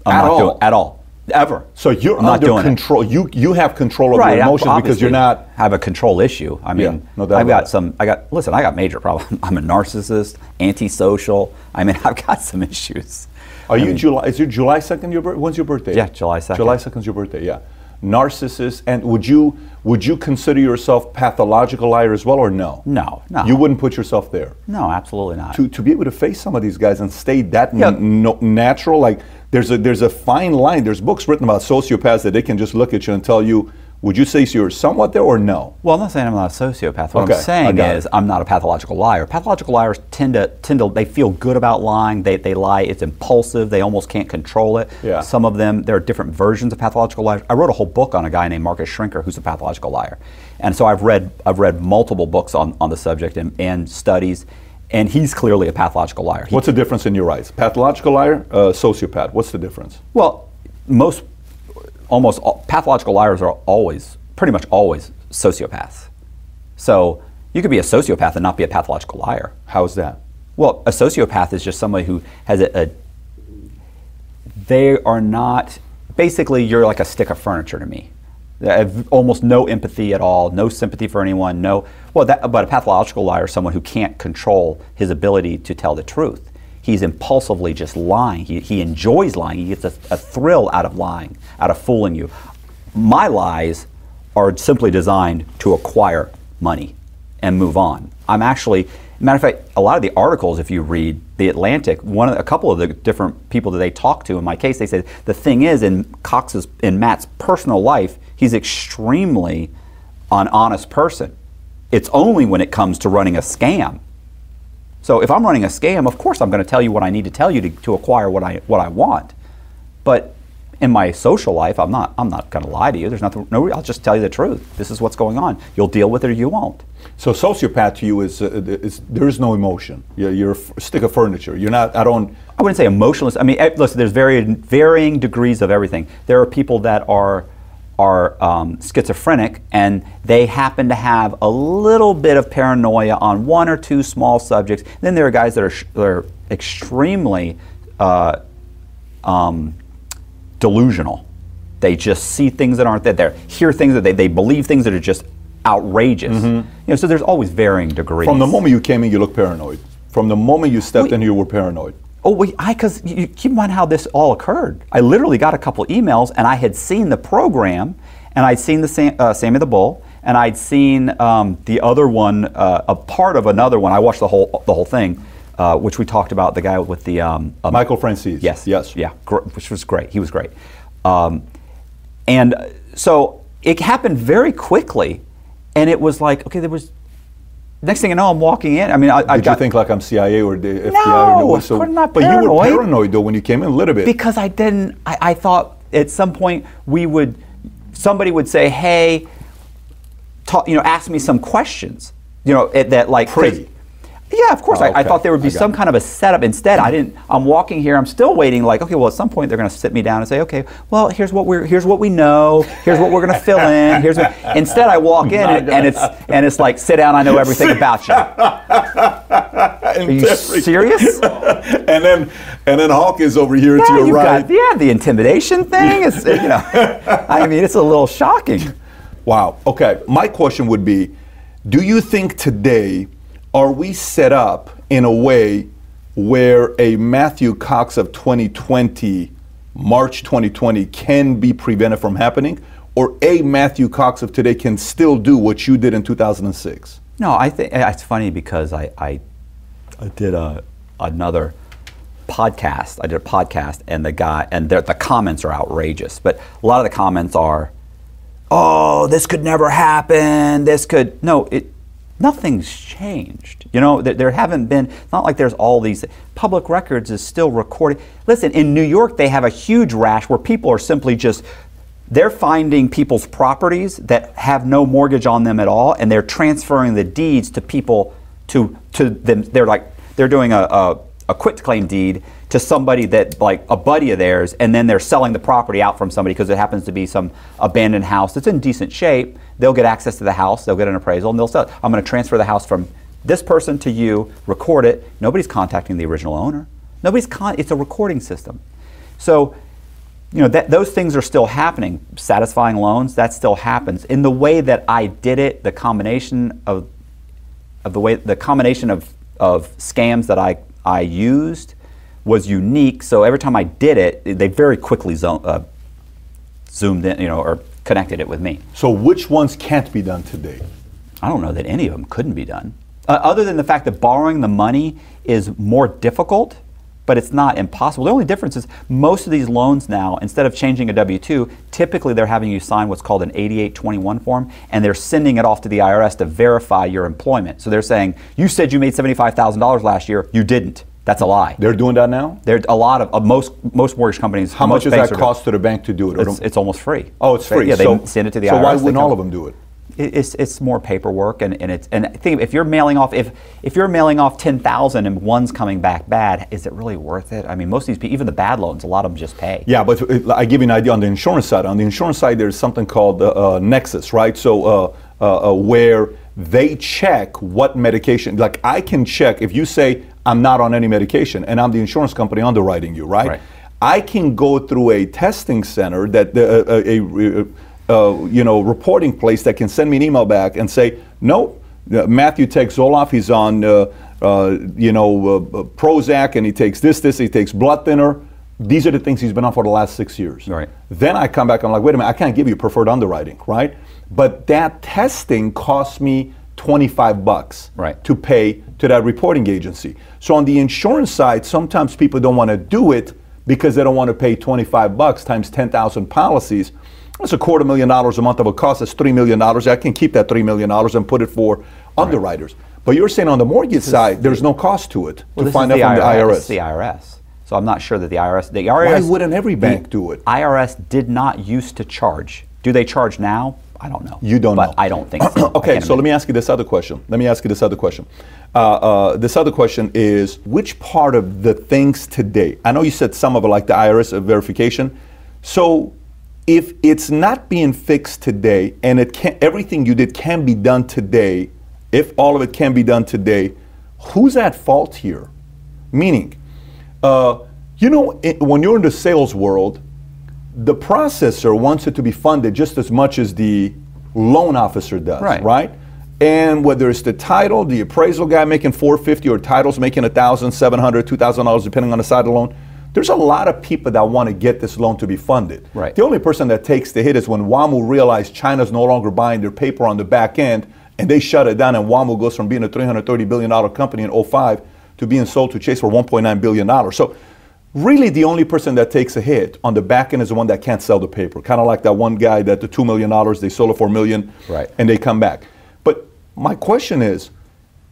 I'm At not all? doing at all. Ever. So you're I'm under doing it. control. You you have control of Right, your emotions because you're not. have a control issue. I Yeah, mean, no doubt I've got some. I got listen. I got major problems. I'm a narcissist, antisocial. I mean, I've got some issues. Are I you mean, July? Is your July second your birthday? When's your birthday? Yeah, July 2nd. July second is your birthday. Yeah. Narcissist, and would you would you consider yourself pathological liar as well, or no? No, no. You wouldn't put yourself there. No, absolutely not. To, to be able to face some of these guys and stay that Yeah. n- no, natural, like there's a there's a fine line. There's books written about sociopaths that they can just look at you and tell you, would you say you're somewhat there or no? Well, I'm not saying I'm not a sociopath. What Okay, I'm saying is it. I'm not a pathological liar. Pathological liars tend to tend to they feel good about lying. They, they lie. It's impulsive. They almost can't control it. Yeah. Some of them there are different versions of pathological liars. I wrote a whole book on a guy named Marcus Schrenker who's a pathological liar, and so I've read I've read multiple books on, on the subject and, and studies, and he's clearly a pathological liar. He- What's the difference in your eyes? Pathological liar, uh, sociopath. What's the difference? Well, most, almost all, pathological liars are always, pretty much always sociopaths. So you could be a sociopath and not be a pathological liar. How's that? Well, a sociopath is just somebody who has a, a they are not, basically, you're like a stick of furniture to me. They have almost no empathy at all, no sympathy for anyone, no, well, that, but a pathological liar is someone who can't control his ability to tell the truth. He's impulsively just lying. He, he enjoys lying. He gets a, a thrill out of lying, out of fooling you. My lies are simply designed to acquire money and move on. I'm actually, matter of fact, a lot of the articles, if you read the Atlantic, one of, a couple of the different people that they talk to in my case, they say the thing is in Cox's, in Matt's personal life, he's extremely an honest person. It's only when it comes to running a scam. So if I'm running a scam, of course I'm going to tell you what I need to tell you to, to acquire what I what I want. But in my social life, I'm not I'm not going to lie to you. There's nothing. No, I'll just tell you the truth. This is what's going on. You'll deal with it or you won't. So sociopath to you is, uh, is there is no emotion. You're, you're a stick of furniture. You're not. I don't. I wouldn't say emotionless. I mean, eh, listen, there's varying, varying degrees of everything. There are people that are are um, schizophrenic and they happen to have a little bit of paranoia on one or two small subjects. Then there are guys that are, sh- that are extremely uh, um, delusional. They just see things that aren't there. They hear things that they, they believe things that are just outrageous. You know, so there's always varying degrees. From the moment you came in, you looked paranoid. From the moment you stepped We- in, you were paranoid. Oh, wait, I because you, keep in mind how this all occurred. I literally got a couple emails, and I had seen the program, and I'd seen the Sam, uh, Sammy the Bull, and I'd seen um, the other one, uh, a part of another one. I watched the whole the whole thing, uh, which we talked about. The guy with the um, um, Michael Franzese. Yes. Yes. Yeah. Gr- which was great. He was great. Um, and so it happened very quickly, and it was like, okay, there was. Next thing you know, I'm walking in. I mean, I, I Did got you think like I'm CIA or the FBI? No, or of course not But you were paranoid. paranoid though when you came in a little bit. because I didn't. I, I thought at some point we would, somebody would say, "Hey, talk, you know, ask me some questions." You know, it, that like Pre. Yeah, of course. Oh, I, I thought there would be some it. kind of a setup. Instead, I didn't. I'm walking here. I'm still waiting. Like, okay, well, at some point they're going to sit me down and say, okay, well, here's what we're, here's what we know. Here's what we're going to fill in. Here's what. Instead, I walk in and, and it's and it's like, sit down. I know everything about you. Are you serious? and then and then Hawk is over here to your right. got yeah, the intimidation thing is you know, I mean, it's a little shocking. Wow. Okay. My question would be Do you think today are we set up in a way where a Matthew Cox of 2020, March 2020, can be prevented from happening? Or a Matthew Cox of today can still do what you did in 2006? No, I think it's funny because I I, I did a another podcast. I did a podcast, and the guy and the, the comments are outrageous. But a lot of the comments are, "Oh, this could never happen. This could no it." Nothing's changed. You know, there, there haven't been. Not like there's all these. Public records is still recording. Listen, in New York, they have a huge rash where people are simply just they're finding people's properties that have no mortgage on them at all, and they're transferring the deeds to people to to them. They're like they're doing a, a, a quit claim deed to somebody that like a buddy of theirs, and then they're selling the property out from somebody because it happens to be some abandoned house that's in decent shape. They'll get access to the house, they'll get an appraisal, and they'll sell it. I'm going to transfer the house from this person to you, record it. Nobody's contacting the original owner. Nobody's con. It's a recording system. So you know that those things are still happening satisfying loans that still happens in the way that i did it the combination of of the way the combination of of scams that i i used was unique so every time i did it they very quickly zo- uh, zoomed in you know or connected it with me So, which ones can't be done today? I don't know that any of them couldn't be done. Uh, other than the fact that borrowing the money is more difficult, but it's not impossible. The only difference is most of these loans now, instead of changing a W 2, typically they're having you sign what's called an 8821 form, and they're sending it off to the IRS to verify your employment. So they're saying, You said you made $75,000 last year, you didn't. That's a lie. They're doing that now? There's a lot of uh, most most mortgage companies. How much does that are doing- cost to the bank to do it? It's, it's almost free. oh, it's free. Yeah, they so, send it to the so IRS. why wouldn't all of them do it? it- it's it's more paperwork and, and it's and think if you're mailing off if if you're mailing off ten thousand and one's coming back bad, is it really worth it? I mean, most of these people, even the bad loans, a lot of them just pay. Yeah, but I give you an idea on the insurance side. On the insurance side, there's something called uh, uh, Nexus, right? So uh, uh, uh, where they check what medication. Like I can check if you say I'm not on any medication, and I'm the insurance company underwriting you, right? Right. I can go through a testing center that the, uh, a, a uh, you know reporting place that can send me an email back and say no. Uh, Matthew takes Zoloft. He's on uh, uh, you know uh, uh, Prozac, and he takes this, this. He takes blood thinner. These are the things he's been on for the last six years. Right. Then I come back. And I'm like, wait a minute. I can't give you preferred underwriting, right? But that testing costs me 25 bucks Right. to pay to that reporting agency. So on the insurance side, sometimes people don't want to do it because they don't want to pay 25 bucks times 10,000 policies. That's a quarter million dollars a month of a cost. That's $3 million. I can keep that $3 million and put it for underwriters. But you're saying on the mortgage side, there's no cost to it Well, to find out from the IRS. It's the IRS. So I'm not sure that the IRS. The IRS. Why wouldn't every bank do it? IRS did not used to charge. Do they charge now? I don't know. You don't but know. I don't think so. Okay, so let me ask you this other question. Let me ask you this other question. Uh, uh, this other question is which part of the things today? I know you said some of it, like the IRS verification. So, if it's not being fixed today, and it can, everything you did can be done today, if all of it can be done today, who's at fault here? Meaning, uh, you know, it, when you're in the sales world, the processor wants it to be funded just as much as the loan officer does, Right. right? And whether it's the title, the appraisal guy making 450 or titles making 1,700, 2,000 dollars depending on the side of the loan, there's a lot of people that want to get this loan to be funded. Right. The only person that takes the hit is when WAMU realized China's no longer buying their paper on the back end and they shut it down and WAMU goes from being a 330 billion dollar company in 05 to being sold to Chase for 1.9 billion dollars. So really the only person that takes a hit on the back end is the one that can't sell the paper. Kind of like that one guy that the 2 million dollars they sold it for a million Right. and they come back. But my question is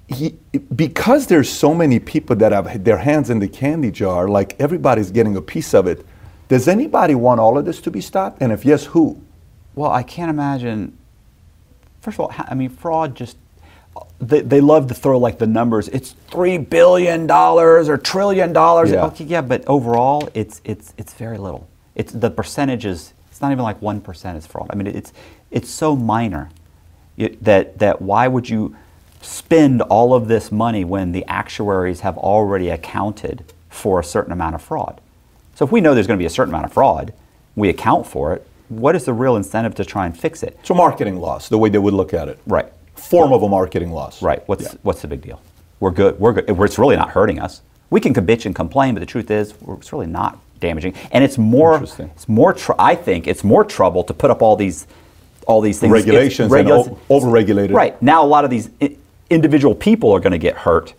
he, because there's so many people that have their hands in the candy jar, like everybody's getting a piece of it. Does anybody want all of this to be stopped? And if yes, who? Well, I can't imagine. First of all, I mean, fraud just. They, they love to throw like the numbers. It's three billion dollars or trillion dollars. Yeah. Okay, yeah, but overall, it's it's it's very little. It's the percentages. It's not even like one percent is fraud. I mean, it's it's so minor that that why would you spend all of this money when the actuaries have already accounted for a certain amount of fraud? So if we know there's going to be a certain amount of fraud, we account for it. What is the real incentive to try and fix it? It's a marketing loss, the way they would look at it. Right. Form of a marketing loss. Right. What's Yeah. what's the big deal? We're good. We're good. It's really not hurting us. We can bitch and complain, but the truth is, it's really not damaging. And it's more. It's more. Tr- I think it's more trouble to put up all these, all these things. Regulations and regula- o- overregulated. Right now, a lot of these I- individual people are going to get hurt.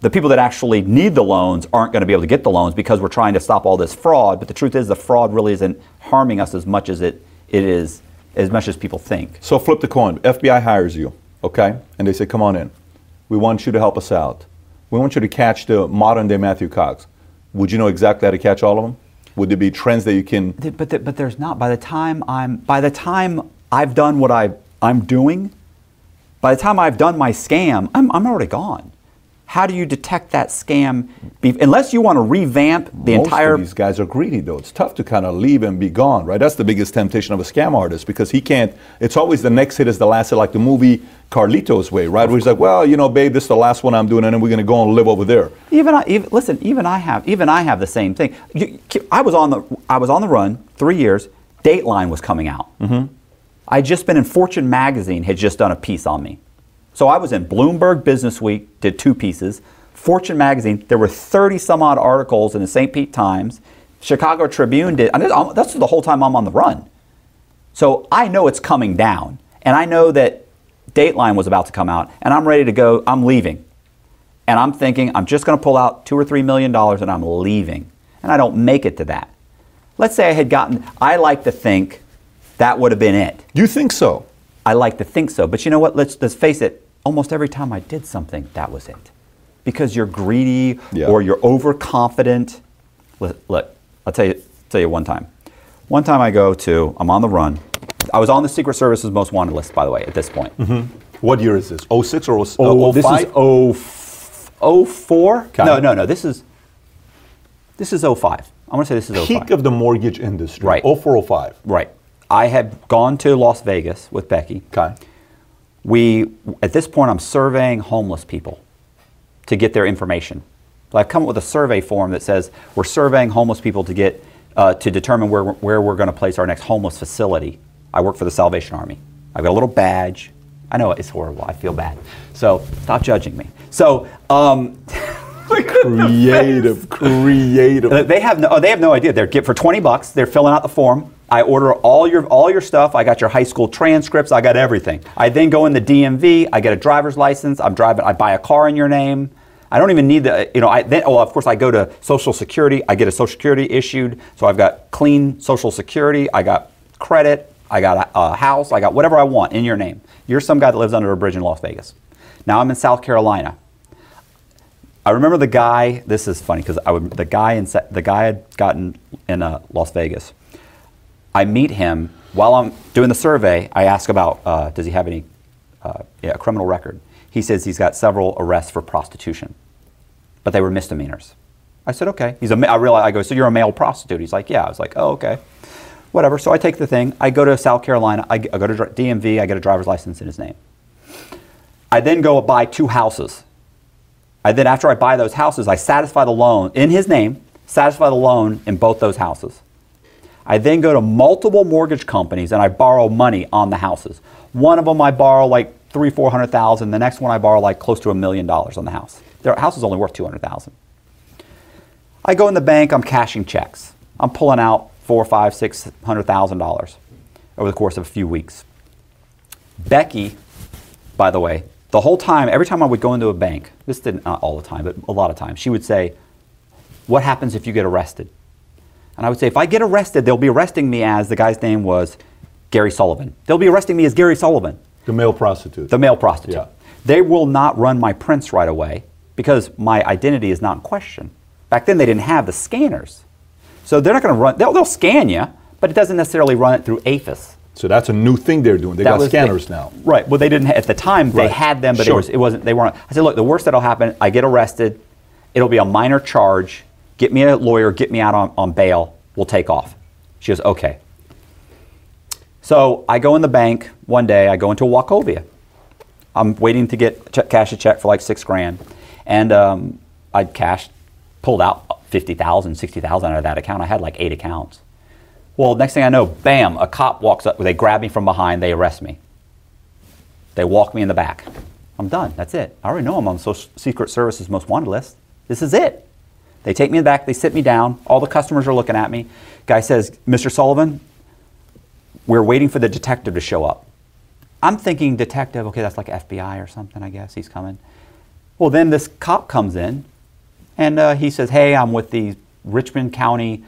The people that actually need the loans aren't going to be able to get the loans because we're trying to stop all this fraud. But the truth is, the fraud really isn't harming us as much as it, it is, as much as people think. So flip the coin. FBI hires you, okay? And they say, come on in. We want you to help us out. We want you to catch the modern day Matthew Cox. Would you know exactly how to catch all of them? Would there be trends that you can But, th- but there's not. By the time I'm, by the time I've done what I, I'm doing, by the time I've done my scam, I'm, I'm already gone. How do you detect that scam? Be, unless you want to revamp the Most entire. of these guys are greedy, though. It's tough to kind of leave and be gone, right? That's the biggest temptation of a scam artist because he can't. It's always the next hit is the last hit, like the movie Carlitos Way, right? Where he's like, "Well, you know, babe, this is the last one I'm doing, and then we're going to go and live over there." Even I, even, listen, even I have, even I have the same thing. You, I was on the, I was on the run three years. Dateline was coming out. Mm-hmm. I just been in Fortune magazine had just done a piece on me, so I was in Bloomberg Business Week, did two pieces. Fortune magazine, there were 30 some odd articles in the St. Pete Times. Chicago Tribune did. And that's the whole time I'm on the run. So I know it's coming down, and I know that Dateline was about to come out, and I'm ready to go. I'm leaving, and I'm thinking I'm just going to pull out two or three million dollars, and I'm leaving, and I don't make it to that. Let's say I had gotten. I like to think that would have been it. You think so? I like to think so, but you know what? Let's let's face it. Almost every time I did something, that was it, because you're greedy Yeah. or you're overconfident. Look, look, I'll tell you tell you one time. One time I go to, I'm on the run. I was on the Secret Service's most wanted list, by the way, at this point. What year is this? 06 or 05? Oh, this is 0, 04? Okay. No, no, no. This is this is 05. I'm going to say this is 05. peak of the mortgage industry. Right. 0405. right. I had gone to Las Vegas with Becky. Okay. we at this point i'm surveying homeless people to get their information so i've come up with a survey form that says we're surveying homeless people to get uh, to determine where, where we're going to place our next homeless facility i work for the salvation army i've got a little badge i know it's horrible i feel bad so stop judging me so um, Creative, creative. They have no. oh, They have no idea. They're get for twenty bucks. They're filling out the form. I order all your all your stuff. I got your high school transcripts. I got everything. I then go in the DMV. I get a driver's license. I'm driving. I buy a car in your name. I don't even need the. You know. I then. Oh, of course. I go to Social Security. I get a Social Security issued. So I've got clean Social Security. I got credit. I got a, a house. I got whatever I want in your name. You're some guy that lives under a bridge in Las Vegas. Now I'm in South Carolina. I remember the guy. This is funny because I would the guy in the guy had gotten in uh, Las Vegas. I meet him while I'm doing the survey. I ask about uh, does he have any uh, yeah, criminal record. He says he's got several arrests for prostitution, but they were misdemeanors. I said okay. He's a I realize I go so you're a male prostitute. He's like yeah. I was like oh okay, whatever. So I take the thing. I go to South Carolina. I go to DMV. I get a driver's license in his name. I then go buy two houses. I then, after I buy those houses, I satisfy the loan in his name, satisfy the loan in both those houses. I then go to multiple mortgage companies and I borrow money on the houses. One of them I borrow like three, four hundred thousand. The next one I borrow like close to a million dollars on the house. Their house is only worth two hundred thousand. I go in the bank, I'm cashing checks. I'm pulling out four, five, six hundred thousand dollars over the course of a few weeks. Becky, by the way, the whole time, every time I would go into a bank, this didn't not all the time, but a lot of times, she would say, What happens if you get arrested? And I would say, If I get arrested, they'll be arresting me as the guy's name was Gary Sullivan. They'll be arresting me as Gary Sullivan, The male prostitute. the male prostitute. Yeah. They will not run my prints right away because my identity is not in question. Back then, they didn't have the scanners. So they're not going to run, they'll, they'll scan you, but it doesn't necessarily run it through AFIS. so that's a new thing they're doing. They That got was the- scanners now. Right. Well, they didn't at the time. They Right. had them, but Sure. it, was, it wasn't. They weren't. I said, look, the worst that'll happen, I get arrested. It'll be a minor charge. Get me a lawyer. Get me out on, on bail. We'll take off. She goes, okay. So I go in the bank one day. I go into a Wachovia. I'm waiting to get check, cash a check for like six grand, and um, I cashed, pulled out 50,000, 60,000 out of that account. I had like eight accounts. Well, next thing I know, bam, a cop walks up. They grab me from behind. They arrest me. They walk me in the back. I'm done. That's it. I already know I'm on Social Secret Service's most wanted list. This is it. They take me in the back. They sit me down. All the customers are looking at me. Guy says, Mr. Sullivan, we're waiting for the detective to show up. I'm thinking detective, okay, that's like FBI or something, I guess. He's coming. Well, then this cop comes in and uh, he says, Hey, I'm with the Richmond County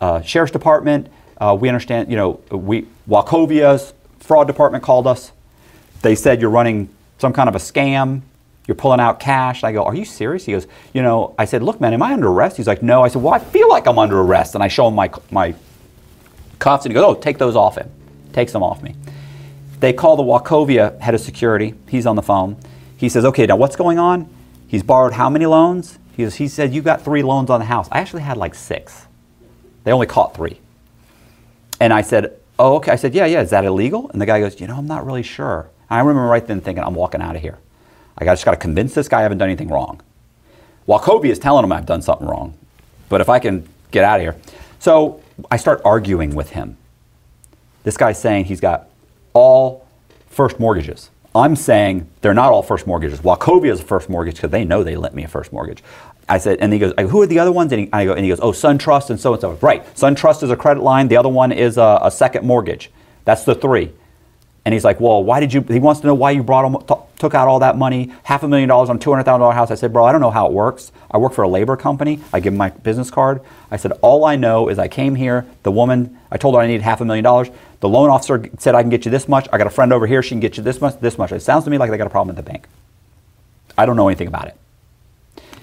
uh, Sheriff's Department. Uh, we understand, you know, we, Wachovia's fraud department called us. They said you're running some kind of a scam. You're pulling out cash. I go, Are you serious? He goes, You know, I said, Look, man, am I under arrest? He's like, No. I said, Well, I feel like I'm under arrest. And I show him my, my cuffs and he goes, Oh, take those off him. Takes them off me. They call the Wachovia head of security. He's on the phone. He says, Okay, now what's going on? He's borrowed how many loans? He, goes, he said, You got three loans on the house. I actually had like six. They only caught three. And I said, Oh, okay. I said, Yeah, yeah, is that illegal? And the guy goes, You know, I'm not really sure. I remember right then thinking, I'm walking out of here. I just got to convince this guy I haven't done anything wrong. Wachovia is telling him I've done something wrong. But if I can get out of here. So I start arguing with him. This guy's saying he's got all first mortgages. I'm saying they're not all first mortgages. Wachovia is a first mortgage because they know they lent me a first mortgage. I said, and he goes, who are the other ones? And he, I go, and he goes, oh, SunTrust and so and so. Right, SunTrust is a credit line. The other one is a, a second mortgage. That's the three. And he's like, well, why did you? He wants to know why you brought him, t- took out all that money, half a million dollars on a two hundred thousand dollar house. I said, bro, I don't know how it works. I work for a labor company. I give him my business card. I said, all I know is I came here. The woman, I told her I needed half a million dollars. The loan officer said I can get you this much. I got a friend over here. She can get you this much, this much. It sounds to me like they got a problem at the bank. I don't know anything about it.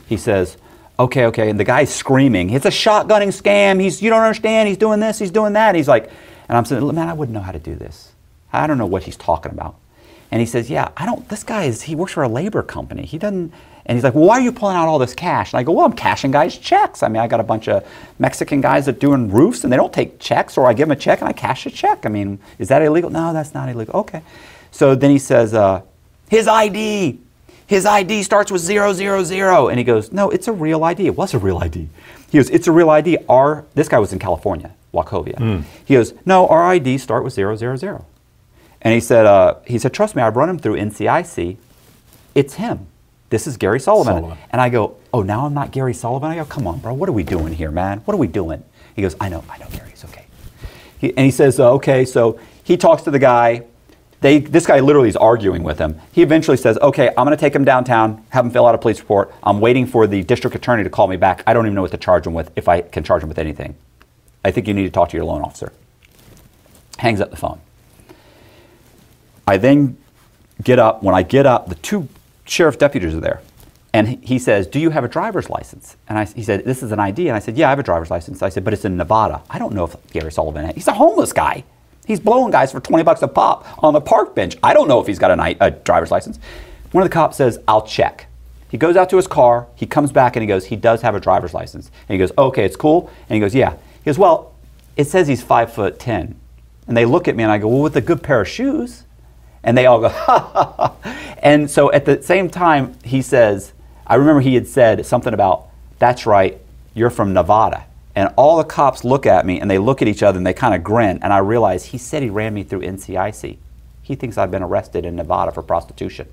He says, okay, okay. And the guy's screaming, it's a shotgunning scam. He's, you don't understand. He's doing this, he's doing that. He's like, and I'm saying, man, I wouldn't know how to do this. I don't know what he's talking about. And he says, yeah, I don't, this guy is, he works for a labor company. He doesn't, and he's like, well, why are you pulling out all this cash? And I go, well, I'm cashing guys' checks. I mean, I got a bunch of Mexican guys that doing roofs and they don't take checks or I give them a check and I cash a check. I mean, is that illegal? No, that's not illegal. Okay. So then he says, uh, his ID, his ID starts with zero, zero, zero. And he goes, no, it's a real ID. It was a real ID. He goes, it's a real ID. Our, this guy was in California, Wachovia. He goes, no, our IDs start with zero, zero, zero. And he said, uh, he said, trust me, I've run him through NCIC. It's him. This is Gary Sullivan. Sullivan. And I go, oh, now I'm not Gary Sullivan. I go, come on, bro, what are we doing here, man? What are we doing? He goes, I know, I know, Gary, it's okay. He, and he says, uh, okay, so he talks to the guy. They, this guy literally is arguing with him. He eventually says, okay, I'm going to take him downtown, have him fill out a police report. I'm waiting for the district attorney to call me back. I don't even know what to charge him with, if I can charge him with anything. I think you need to talk to your loan officer. Hangs up the phone. I then get up. When I get up, the two sheriff deputies are there. And he- says, Do you have a driver's license? And I, he said, This is an ID. And I said, Yeah, I have a driver's license. I said, But it's in Nevada. I don't know if Gary Sullivan, he's a homeless guy. He's blowing guys for 20 bucks a pop on the park bench. I don't know if he's got a, a driver's license. One of the cops says, I'll check. He goes out to his car. He comes back and he goes, He does have a driver's license. And he goes, Okay, it's cool. And he goes, Yeah. He goes, Well, it says he's five foot 10. And they look at me and I go, Well, with a good pair of shoes. And they all go, ha ha ha. And so at the same time, he says, I remember he had said something about, that's right, you're from Nevada. And all the cops look at me and they look at each other and they kind of grin. And I realize he said he ran me through NCIC. He thinks I've been arrested in Nevada for prostitution.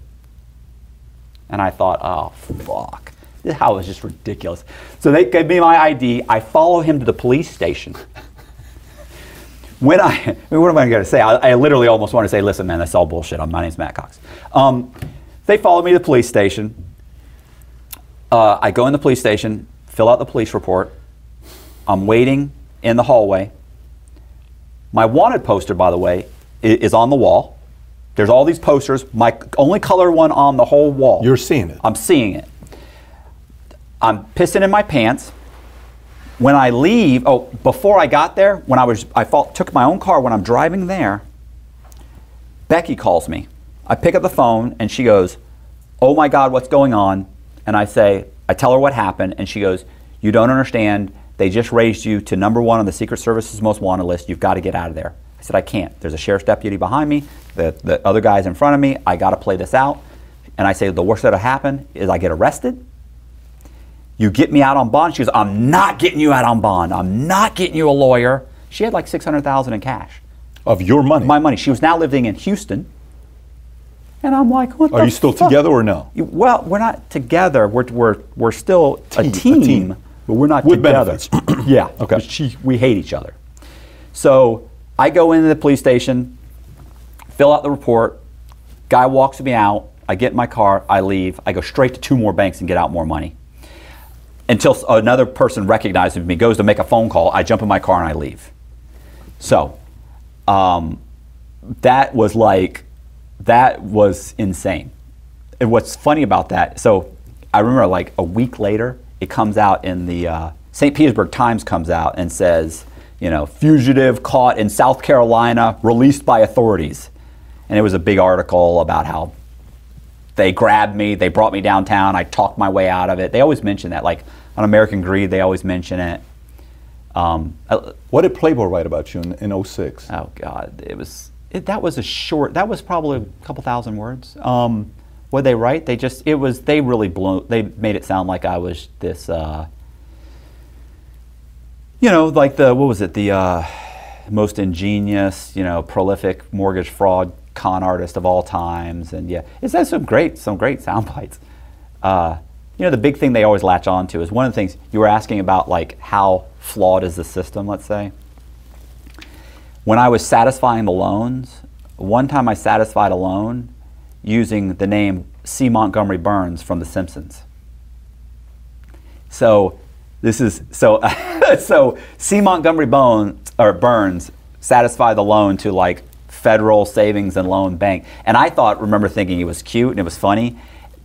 And I thought, oh, fuck. This house was just ridiculous. So they gave me my ID. I follow him to the police station. when I, I mean, what am I going to say? I, I, literally almost want to say, listen, man, that's all bullshit. My name's Matt Cox. Um, they follow me to the police station. Uh, I go in the police station, fill out the police report. I'm waiting in the hallway. My wanted poster, by the way, is on the wall. There's all these posters. My only color one on the whole wall. You're seeing it. I'm seeing it. I'm pissing in my pants. When I leave, oh, before I got there, when I was, I fought, took my own car. When I'm driving there, Becky calls me. I pick up the phone and she goes, "Oh my God, what's going on?" And I say, I tell her what happened, and she goes, "You don't understand. They just raised you to number one on the Secret Service's most wanted list. You've got to get out of there." I said, "I can't. There's a sheriff's deputy behind me. The the other guy's in front of me. I got to play this out." And I say, "The worst that'll happen is I get arrested." You get me out on bond. She goes, I'm not getting you out on bond. I'm not getting you a lawyer. She had like 600,000 in cash. Of your money? My money. She was now living in Houston. And I'm like, what Are you still fuck? together or no? Well, we're not together. We're, we're, we're still team, a, team, a team, but we're not With together. benefits. yeah. Okay. She, we hate each other. So I go into the police station, fill out the report. Guy walks me out. I get in my car. I leave. I go straight to two more banks and get out more money until another person recognizes me, goes to make a phone call, I jump in my car and I leave. So um, that was like, that was insane. And what's funny about that, so I remember like a week later, it comes out in the uh, St. Petersburg Times comes out and says, you know, fugitive caught in South Carolina, released by authorities. And it was a big article about how they grabbed me, they brought me downtown, I talked my way out of it. They always mention that, like, on American Greed, they always mention it. Um, uh, what did Playboy write about you in, in 06? Oh God, it was it, that was a short. That was probably a couple thousand words. Um, what they write? They just it was they really blew. They made it sound like I was this. Uh, you know, like the what was it? The uh, most ingenious, you know, prolific mortgage fraud con artist of all times, and yeah, it says some great some great sound bites. Uh, you know, the big thing they always latch on to is one of the things you were asking about, like how flawed is the system, let's say. When I was satisfying the loans, one time I satisfied a loan using the name C. Montgomery Burns from The Simpsons. So this is so so C. Montgomery Bones or Burns satisfied the loan to like Federal Savings and Loan Bank, and I thought, remember thinking it was cute and it was funny,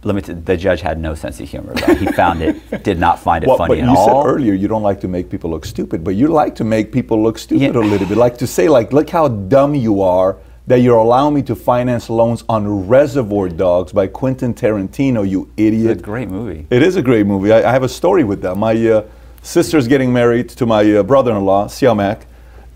limited. The judge had no sense of humor. Though. He found it, did not find it well, funny at all. You said earlier you don't like to make people look stupid, but you like to make people look stupid yeah. a little bit. Like to say, like, look how dumb you are that you're allowing me to finance loans on Reservoir Dogs by Quentin Tarantino. You idiot! It's a great movie. It is a great movie. I, I have a story with that. My uh, sister's getting married to my uh, brother-in-law, Siamak.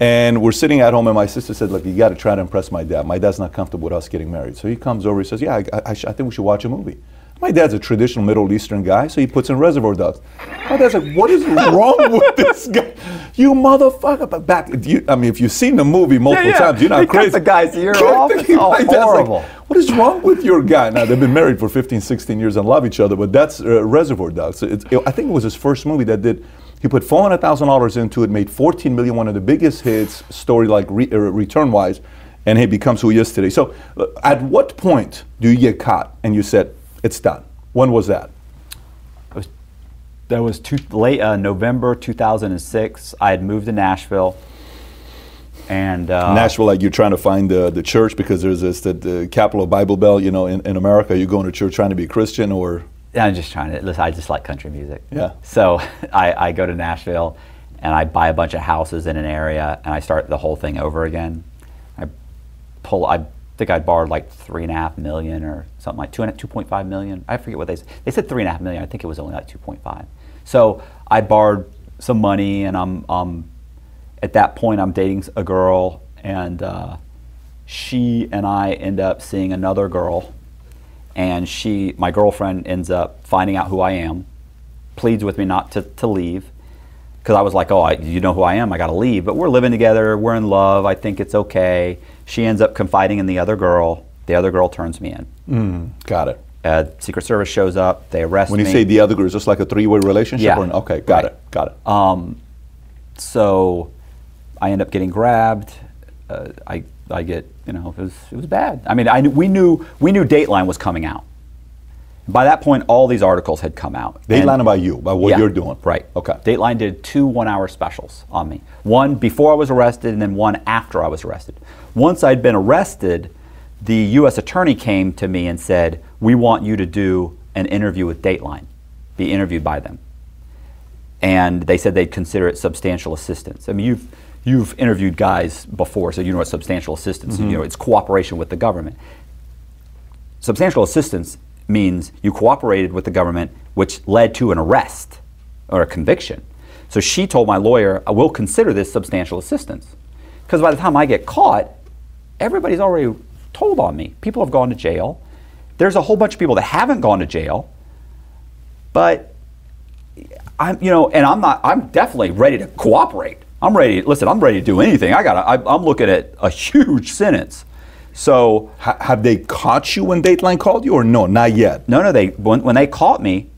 And we're sitting at home, and my sister said, "Look, you got to try to impress my dad. My dad's not comfortable with us getting married." So he comes over. He says, "Yeah, I, I, I think we should watch a movie." My dad's a traditional Middle Eastern guy, so he puts in Reservoir Dogs. My dad's like, what is wrong with this guy? You motherfucker! But back, you, I mean, if you've seen the movie multiple yeah, yeah. times, you're not they crazy. Cut the guy's ear off. It's oh, horrible. Like, what is wrong with your guy? Now they've been married for 15, 16 years and love each other, but that's uh, Reservoir Dogs. It, it, I think it was his first movie that did. He put four hundred thousand dollars into it, made fourteen million, one of the biggest hits, story like re, uh, return wise, and he becomes who he is today. So, uh, at what point do you get caught and you said it's done? When was that? was, that was two, late uh, November 2006. I had moved to Nashville. And uh, Nashville, like you're trying to find the, the church because there's this the, the capital of Bible Belt, you know, in, in America. you're going to church trying to be a Christian or? I'm just trying to. Listen, I just like country music. Yeah. So I, I go to Nashville, and I buy a bunch of houses in an area, and I start the whole thing over again. I pull. I think I borrowed like three and a half million or something like two and two point five million. I forget what they said. They said three and a half million. I think it was only like two point five. So I borrowed some money, and I'm um, at that point I'm dating a girl, and uh, she and I end up seeing another girl, and she, my girlfriend, ends up finding out who I am, pleads with me not to to leave. because I was like, oh, I, you know who I am. I got to leave. But we're living together. We're in love. I think it's okay. She ends up confiding in the other girl. The other girl turns me in. Got it. Uh, Secret Service shows up. They arrest me. When you me. say the other girl, is this like a three-way relationship? Yeah. Or, okay, got Right. it. Got it. Um, so I end up getting grabbed. Uh, I I get you know it was it was bad. I mean I knew, we knew we knew Dateline was coming out. By that point, all these articles had come out. they And- about you, about what Yeah, you're doing. Right. Okay. Dateline did two one-hour specials on me. One before I was arrested, and then one after I was arrested. Once I'd been arrested, the U.S. attorney came to me and said, "We want you to do an interview with Dateline, be interviewed by them." And they said they'd consider it substantial assistance. I mean, you've you've interviewed guys before, so you know what substantial assistance. is. You mm-hmm. know, it's cooperation with the government substantial assistance means you cooperated with the government, which led to an arrest or a conviction. So she told my lawyer, I will consider this substantial assistance. Because by the time I get caught, everybody's already told on me. People have gone to jail. There's a whole bunch of people that haven't gone to jail. But I'm, you know, and I'm not, I'm definitely ready to cooperate. I'm ready, listen, I'm ready to do anything. I got to, I'm looking at a huge sentence. So Ha- have they caught you when Dateline called you, or no? Not yet. No, no. They when, when they caught me,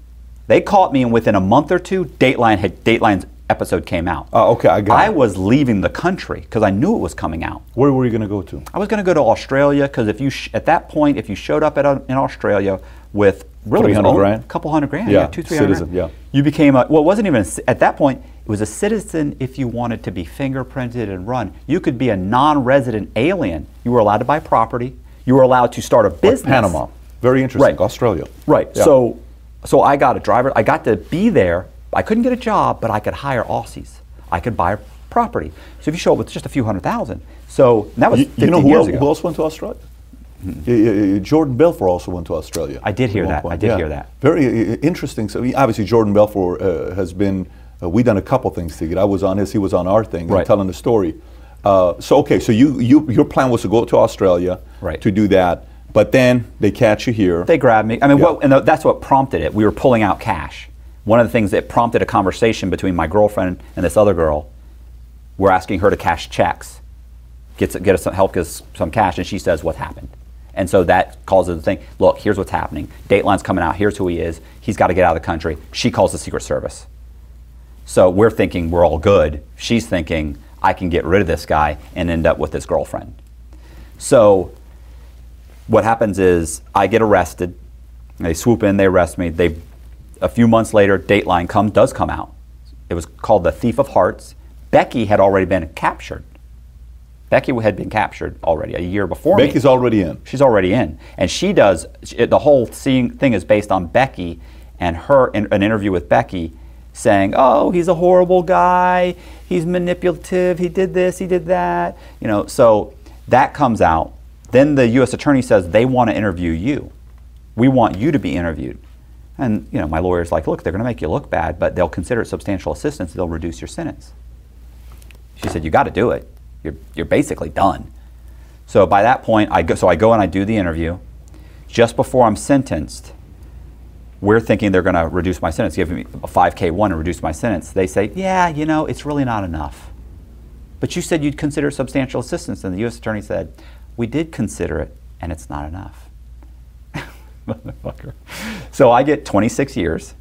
they caught me, and within a month or two, Dateline had Dateline's episode came out. Oh, okay, I got I it. was leaving the country because I knew it was coming out. Where were you going to go to? I was going to go to Australia because if you sh- at that point, if you showed up at a, in Australia with really it was 300 only grand? a couple hundred grand, Yeah, two three hundred, citizen, grand, yeah. you became a well, it wasn't even a, at that point. It was a citizen if you wanted to be fingerprinted and run. You could be a non-resident alien. You were allowed to buy property. You were allowed to start a Like business. Panama. Very interesting. Right. Australia. Right. Yeah. So, so I got a driver. I got to be there. I couldn't get a job, but I could hire Aussies. I could buy property. So if you show up with just a few hundred thousand, so that was you, you know who else, who else went to Australia? Y- Jordan Belfort also went to Australia. I did hear that. I did hear that. Very uh, interesting. So obviously, Jordan Belfort uh, has been. Uh, we done a couple things together. I was on his. He was on our thing. Right. telling the story. Uh, so okay. So you, you your plan was to go to Australia. Right. To do that, but then they catch you here. They grabbed me. I mean, Yeah. what, and that's what prompted it. We were pulling out cash. One of the things that prompted a conversation between my girlfriend and this other girl, we're asking her to cash checks, get, get us some, help us some cash, and she says, "What happened?" And so that causes the thing. Look, here's what's happening. Dateline's coming out. Here's who he is. He's got to get out of the country. She calls the Secret Service. So we're thinking we're all good. She's thinking I can get rid of this guy and end up with his girlfriend. So what happens is I get arrested. They swoop in, they arrest me. They, a few months later, Dateline comes does come out. It was called The Thief of Hearts. Becky had already been captured. Becky had been captured already a year before me. Becky's already in. She's already in, and she does. It, the whole seeing thing is based on Becky and her in, an interview with Becky, saying, "Oh, he's a horrible guy. He's manipulative. He did this. He did that." You know, so that comes out. Then the U.S. attorney says they want to interview you. We want you to be interviewed. And you know, my lawyer's like, "Look, they're going to make you look bad, but they'll consider it substantial assistance. They'll reduce your sentence." She said, "You got to do it. You're you're basically done." So by that point, I go, so I go and I do the interview. Just before I'm sentenced, we're thinking they're going to reduce my sentence, give me a 5K1 and reduce my sentence. They say, yeah, you know, it's really not enough. But you said you'd consider substantial assistance. And the U.S. Attorney said, we did consider it, and it's not enough. Motherfucker. So I get 26 years.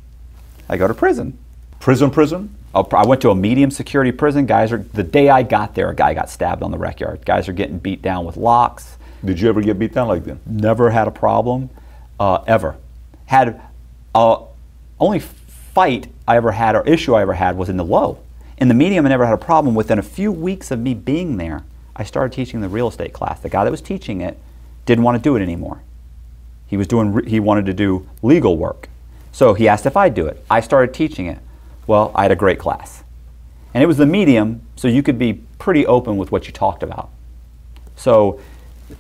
I go to prison. Prison, prison. I went to a medium security prison. Guys are the day I got there, a guy got stabbed on the rec yard. Guys are getting beat down with locks. Did you ever get beat down like that? Never had a problem, uh, ever. Had uh, only fight I ever had or issue I ever had was in the low. In the medium, I never had a problem. Within a few weeks of me being there, I started teaching the real estate class. The guy that was teaching it didn't want to do it anymore. He was doing. He wanted to do legal work, so he asked if I'd do it. I started teaching it. Well, I had a great class, and it was the medium, so you could be pretty open with what you talked about. So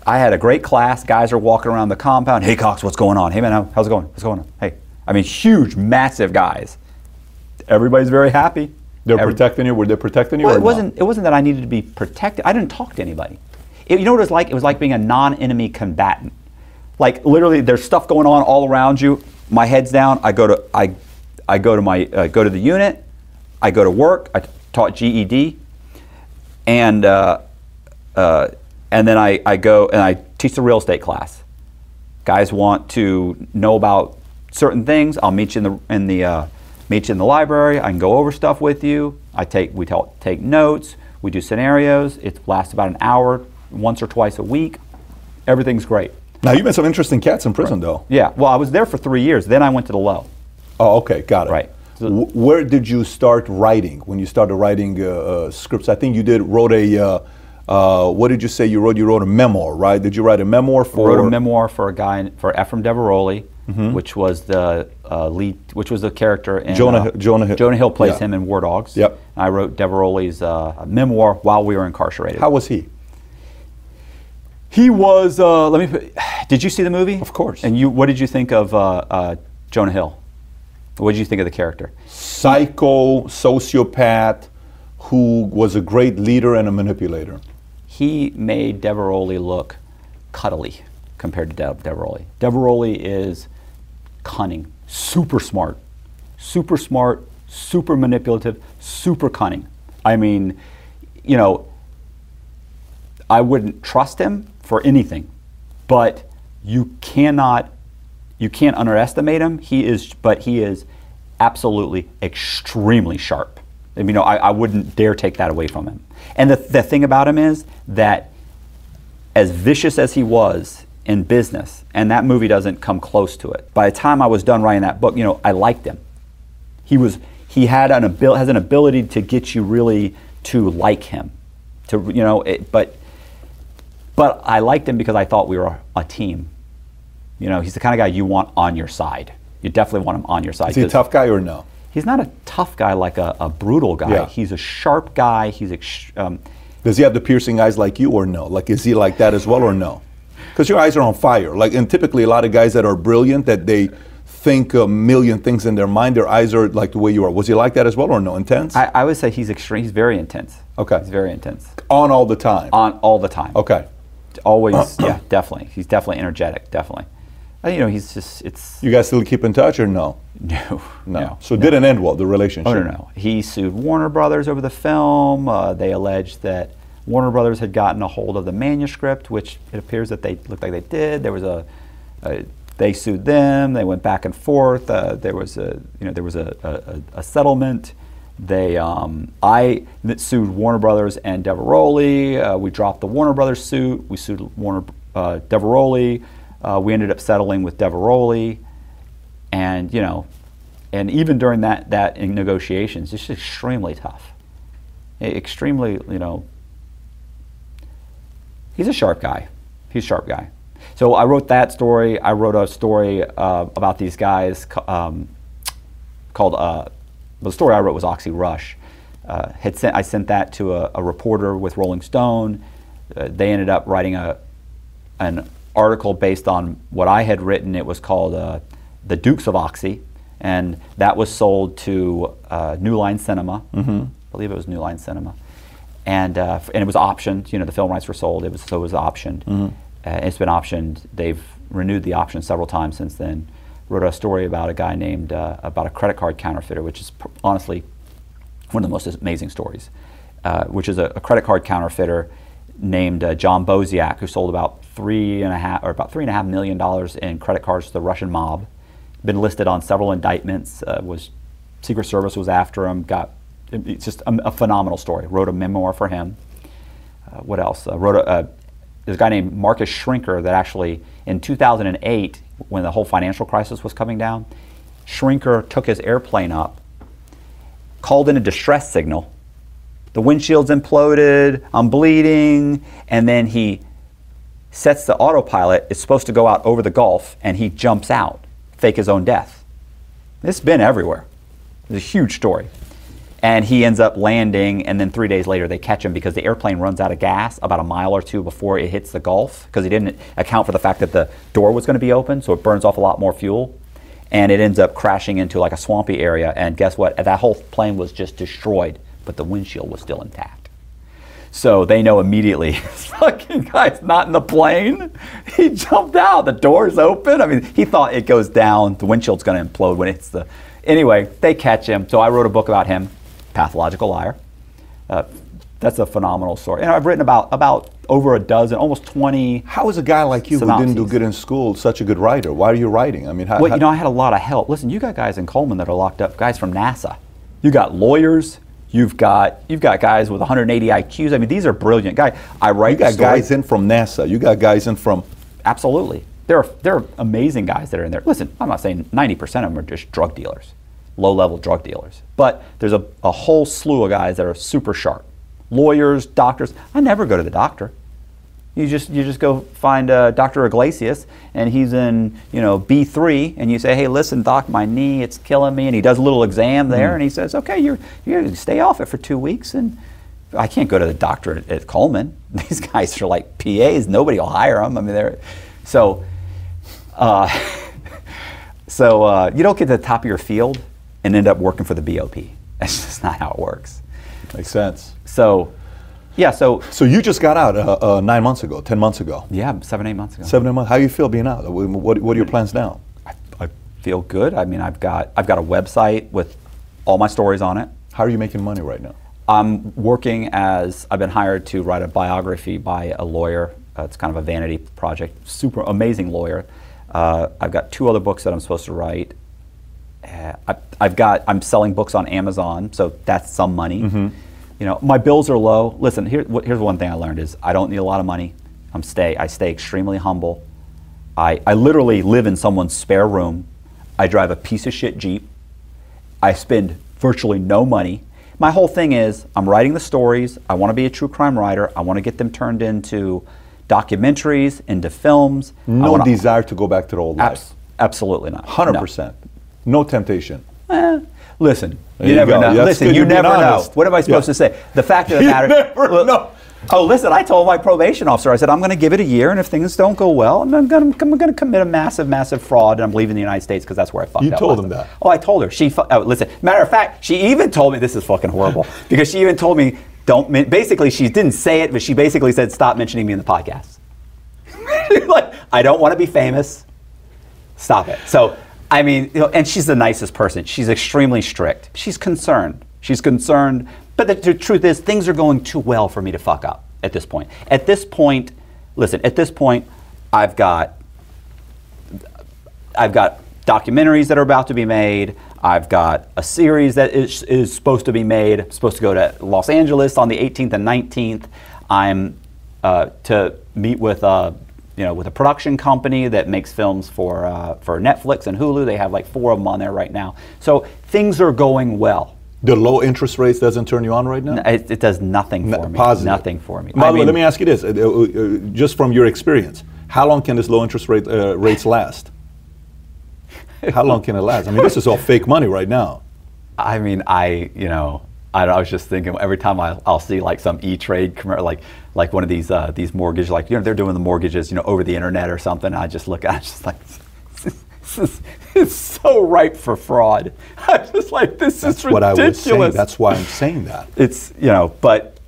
I had a great class. Guys are walking around the compound. Hey, Cox, what's going on? Hey, man, how's it going? What's going on? Hey, I mean, huge, massive guys. Everybody's very happy. They're Every- protecting you. Were they protecting you? well, or it not? wasn't. It wasn't that I needed to be protected. I didn't talk to anybody. It- you know what it was like? It was like being a non-enemy combatant. Like literally, there's stuff going on all around you. My head's down. I go to I, I go to my uh, go to the unit. I go to work. I taught GED, and uh, uh, and then I, I go and I teach the real estate class. Guys want to know about certain things. I'll meet you in the in the uh, meet you in the library. I can go over stuff with you. I take we tell, take notes. We do scenarios. It lasts about an hour, once or twice a week. Everything's great. Now you've been some interesting cats in prison, though. Yeah. Well, I was there for three years. Then I went to the low. Oh, okay, got it. Right. Wh- where did you start writing when you started writing uh, uh, scripts? I think you did wrote a. Uh, uh, what did you say you wrote? You wrote a memoir, right? Did you write a memoir for? wrote a memoir for a guy for Ephraim Diveroli, Mm-hmm. which was the uh, lead, which was the character in Jonah uh, Hill- Jonah Hill- Jonah Hill plays yeah. him in War Dogs. Yep. And I wrote Diveroli's uh, memoir while we were incarcerated. How was he? He was. Uh, let me. Put, did you see the movie? Of course. And you, what did you think of uh, uh, Jonah Hill? What did you think of the character? Psycho sociopath who was a great leader and a manipulator. he made Diveroli look cuddly compared to De- Diveroli. Diveroli is cunning, super smart, super smart, super manipulative, super cunning. I mean, you know, I wouldn't trust him for anything, but you cannot you can't underestimate him. He is, but he is absolutely extremely sharp. I you know, I, I wouldn't dare take that away from him. And the, the thing about him is that as vicious as he was in business, and that movie doesn't come close to it. By the time I was done writing that book, you know, I liked him. He was he had an abil- has an ability to get you really to like him, to you know, it, but but I liked him because I thought we were a, team. You know, he's the kind of guy you want on your side. You definitely want him on your side. Is he a tough guy or no? He's not a tough guy like a, a brutal guy. Yeah. He's a sharp guy. He's ex- um, Does he have the piercing eyes like you or no? Like, is he like that as well or no? Because your eyes are on fire. Like, and typically a lot of guys that are brilliant, that they think a million things in their mind, their eyes are like the way you are. Was he like that as well or no? Intense? I, I would say he's extreme. He's very intense. Okay. He's very intense. on all the time. On all the time. Okay. Always. yeah. Definitely. He's definitely energetic. Definitely. And, you know, he's just. It's You guys still keep in touch or no? no. No. So it didn't end well, the relationship. Oh no, no. He sued Warner Brothers over the film. Uh, they alleged that Warner Brothers had gotten a hold of the manuscript, which it appears that they looked like they did. There was a, a they sued them. They went back and forth. Uh, there was a, you know, there was a, a, a settlement. They, um, I sued Warner Brothers and Diveroli. Uh, we dropped the Warner Brothers suit. We sued Warner uh, Diveroli. Uh, we ended up settling with Diveroli, and you know, and even during that that in negotiations, it's extremely tough. Extremely, you know. He's a sharp guy. He's a sharp guy. So I wrote that story. I wrote a story uh, about these guys um, called. The story I wrote was Oxy Rush. Uh, had sent, I sent that to a, a reporter with Rolling Stone. Uh, they ended up writing a an article based on what I had written. It was called uh, "The Dukes of Oxy," and that was sold to uh, New Line Cinema. I believe it was New Line Cinema, and uh, f- and it was optioned. You know, the film rights were sold. It was so it was optioned. Uh, it's been optioned. They've renewed the option several times since then. Wrote a story about a guy named uh, about a credit card counterfeiter, which is honestly one of the most amazing stories, uh, which is a, a credit card counterfeiter named uh, John Boziak, who sold about three and a half or about three and a half million dollars in credit cards to the Russian mob. Been listed on several indictments. Uh, was Secret Service was after him. Got it's just a, a phenomenal story. Wrote a memoir for him. Uh, what else? Uh, wrote a, there's a guy named Marcus Schrenker that actually in 2008, when the whole financial crisis was coming down, Schrenker took his airplane up, called in a distress signal. The windshield's imploded. I'm bleeding, and then he sets the autopilot. It's supposed to go out over the Gulf, and he jumps out, fake his own death. It's been everywhere. It's a huge story. And he ends up landing, and then three days later they catch him because the airplane runs out of gas about a mile or two before it hits the Gulf because he didn't account for the fact that the door was going to be open, so it burns off a lot more fuel. And it ends up crashing into like a swampy area. And guess what? That whole plane was just destroyed, but the windshield was still intact. So they know immediately, fucking guy's not in the plane. He jumped out. The door's open. I mean, he thought it goes down. The windshield's going to implode when it's the. Anyway, they catch him. So I wrote a book about him. Pathological liar. Uh, that's a phenomenal story. And I've written about about over a dozen, almost 20. How is a guy like you who didn't do good in school such a good writer? Why are you writing? I mean, how, Well, how- you know, I had a lot of help. Listen, you got guys in Coleman that are locked up, guys from NASA. You got lawyers. You've got you've got guys with 180 IQs. I mean, these are brilliant guys. I write you got guys in from NASA. You got guys in from. Absolutely. There are, there are amazing guys that are in there. Listen, I'm not saying 90% of them are just drug dealers, low level drug dealers. But there's a, a whole slew of guys that are super sharp. Lawyers, doctors. I never go to the doctor. You just you just go find uh, Dr. Iglesias, and he's in you know B three, and you say, hey, listen, doc, my knee, it's killing me, and he does a little exam there, and he says, okay, you're you gotta stay off it for two weeks, and I can't go to the doctor at, at Coleman. These guys are like PAs. Nobody will hire them. I mean, they're so. Uh, so uh, you don't get to the top of your field and end up working for the BOP. That's just not how it works. Makes sense. So, yeah. So So you just got out uh, uh, nine months ago, ten months ago. yeah, seven eight months ago. Seven eight months. How do you feel being out? What, what, what are your plans now? I, I feel good. I mean, I've got I've got a website with all my stories on it. How are you making money right now? I'm working as I've been hired to write a biography by a lawyer. Uh, it's kind of a vanity project. Super amazing lawyer. Uh, I've got two other books that I'm supposed to write. Uh, I, I've got I'm selling books on Amazon, so that's some money. You know, my bills are low. Listen, here, wh- here's one thing I learned is I don't need a lot of money. I'm stay I stay extremely humble. I, I literally live in someone's spare room. I drive a piece of shit Jeep. I spend virtually no money. My whole thing is I'm writing the stories. I want to be a true crime writer. I want to get them turned into documentaries, into films. No wanna- desire to go back to the old life. Absolutely not. Hundred No. No temptation. Eh, listen, There you, you never know. That's listen, you never know. What am I supposed Yeah. to say? The fact of the You matter. never Well, know. Oh, listen, I told my probation officer, I said, I'm going to give it a year, and if things don't go well, I'm going to I'm going to commit a massive, massive fraud, and I'm leaving the United States because that's where I fucked You up. You told him that. Oh, I told her. She fu- oh, listen. Matter of fact, she even told me this is fucking horrible because she even told me don't. Men-, basically, she didn't say it, but she basically said stop mentioning me in the podcast. like I don't want to be famous. Stop it. So, I mean, you know, and she's the nicest person. She's extremely strict. She's concerned. She's concerned. But the, the truth is, things are going too well for me to fuck up at this point. At this point, listen, at this point, I've got I've got documentaries that are about to be made. I've got a series that is, is supposed to be made. I'm supposed to go to Los Angeles on the 18th and 19th. I'm uh, to meet with a you know with a production company that makes films for uh, for Netflix and Hulu. They have like four of them on there right now. So things are going well. The low interest rates doesn't turn you on right now. It, it does nothing for N- me. Positive. Nothing for me. By I the way, mean, let me ask you this: uh, uh, uh, just from your experience, how long can this low interest rate uh, rates last? How long can it last? I mean, this is all fake money right now. I mean, I you know, I, I was just thinking every time I, I'll see like some E Trade commercial, like like one of these uh, these mortgage, like you know, they're doing the mortgages, you know, over the internet or something. I just look I'm just like, this is, it's so ripe for fraud. I'm just like, this That's is what I was saying. ridiculous. That's why I'm saying that. it's you know, but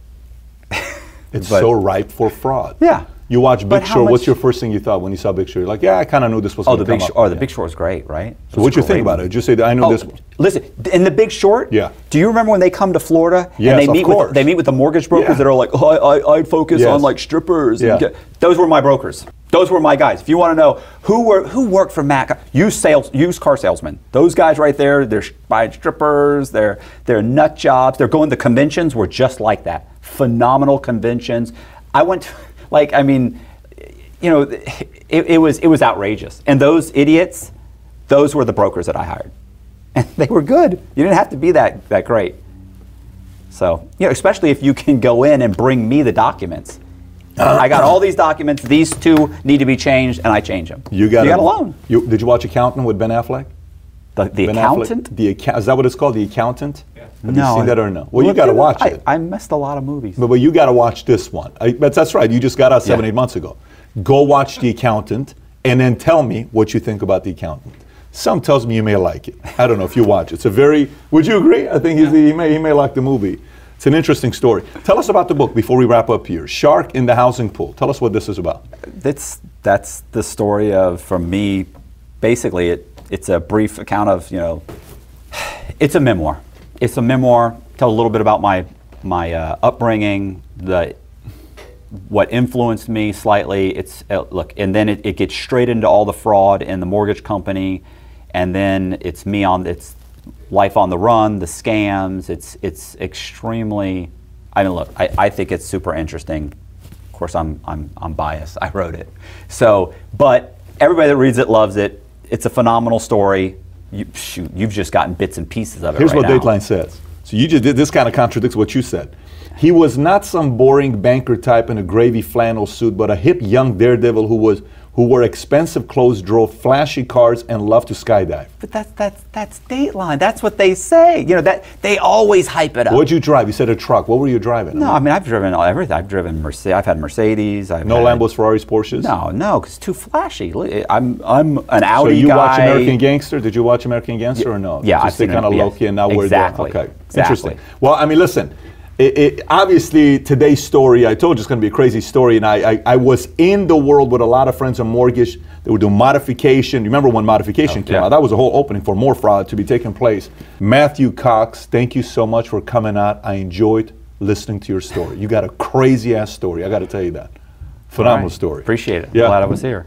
It's But- so ripe for fraud. Yeah. You watch Big how Short. What's your first thing you thought when you saw Big Short? You're like, yeah, I kind of knew this was. oh, gonna the big come Sh- up. oh, the Yeah. Big Short is great, right? So what you think about it? Just say, I knew Oh, this. listen, in The Big Short. Yeah. Do you remember when they come to Florida Yes, and they meet course. with they meet with the mortgage brokers Yeah. that are like, oh, I, I, I'd focus Yes. on like strippers. Yeah. And get, those were my brokers. Those were my guys. If you want to know who were who worked for Mac, used sales, used car salesmen. Those guys right there, they're buying strippers. They're they're nut jobs. They're going to conventions. Were just like that. Phenomenal conventions. I went, to, like, I mean, you know, it, it was it was outrageous. And those idiots, those were the brokers that I hired, and they were good. You didn't have to be that that great. So you know, especially if you can go in and bring me the documents. I got all these documents. These two need to be changed, and I change them. You got, you got a loan. You, did you watch Accountant with Ben Affleck? The, the accountant. Affleck? The account. Is that what it's called? The Accountant. Have no, you seen that or no? Well, you got to watch I, it. I missed a lot of movies. But, but you got to watch this one. I, but that's right. You just got out seven, Yeah. eight months ago. Go watch The Accountant and then tell me what you think about The Accountant. Some tells me you may like it. I don't know if you watch it. It's a very. Would you agree? I think he's, he may he may like the movie. It's an interesting story. Tell us about the book before we wrap up here. Shark in the housing pool. Tell us what this is about. that's that's the story of from me basically it it's a brief account of you know it's a memoir it's a memoir tell a little bit about my my uh, upbringing, the what influenced me slightly. It's uh, look, and then it, it gets straight into all the fraud in the mortgage company, and then it's me on it's life on the run, the scams. It's it's extremely. I mean, look, I, I think it's super interesting. Of course, I'm I'm I'm biased. I wrote it, so but everybody that reads it loves it. It's a phenomenal story. You, shoot, you've just gotten bits and pieces of it. Here's right what now. Dateline says. So you just did this kind of contradicts what you said. He was not some boring banker type in a gravy flannel suit, but a hip young daredevil who was who wore expensive clothes, drove flashy cars, and loved to skydive. But that's that's that's Dateline. That's what they say. You know that they always hype it up. What'd you drive? You said a truck. What were you driving? no, I mean I've driven all- everything. I've driven Mercedes. I've had Mercedes. I've no had, Lambos, Ferraris, Porsches. No, no, because it's too flashy. I'm I'm an Audi So Audi you guy. watch American Gangster? Did you watch American Gangster or no? yeah, I've seen kind of low key and now we're Exactly, there. Okay, exactly. interesting. Well, I mean, listen. It, it, obviously, today's story, I told you it's going to be a crazy story. And I, I, I was in the world with a lot of friends on mortgage. They were doing modification. You remember when modification oh, came Oh, yeah. out? That was a whole opening for more fraud to be taking place. Matthew Cox, thank you so much for coming out. I enjoyed listening to your story. You got a crazy ass story. I got to tell you that. Phenomenal right. story. Appreciate it. Yeah. Glad I was here.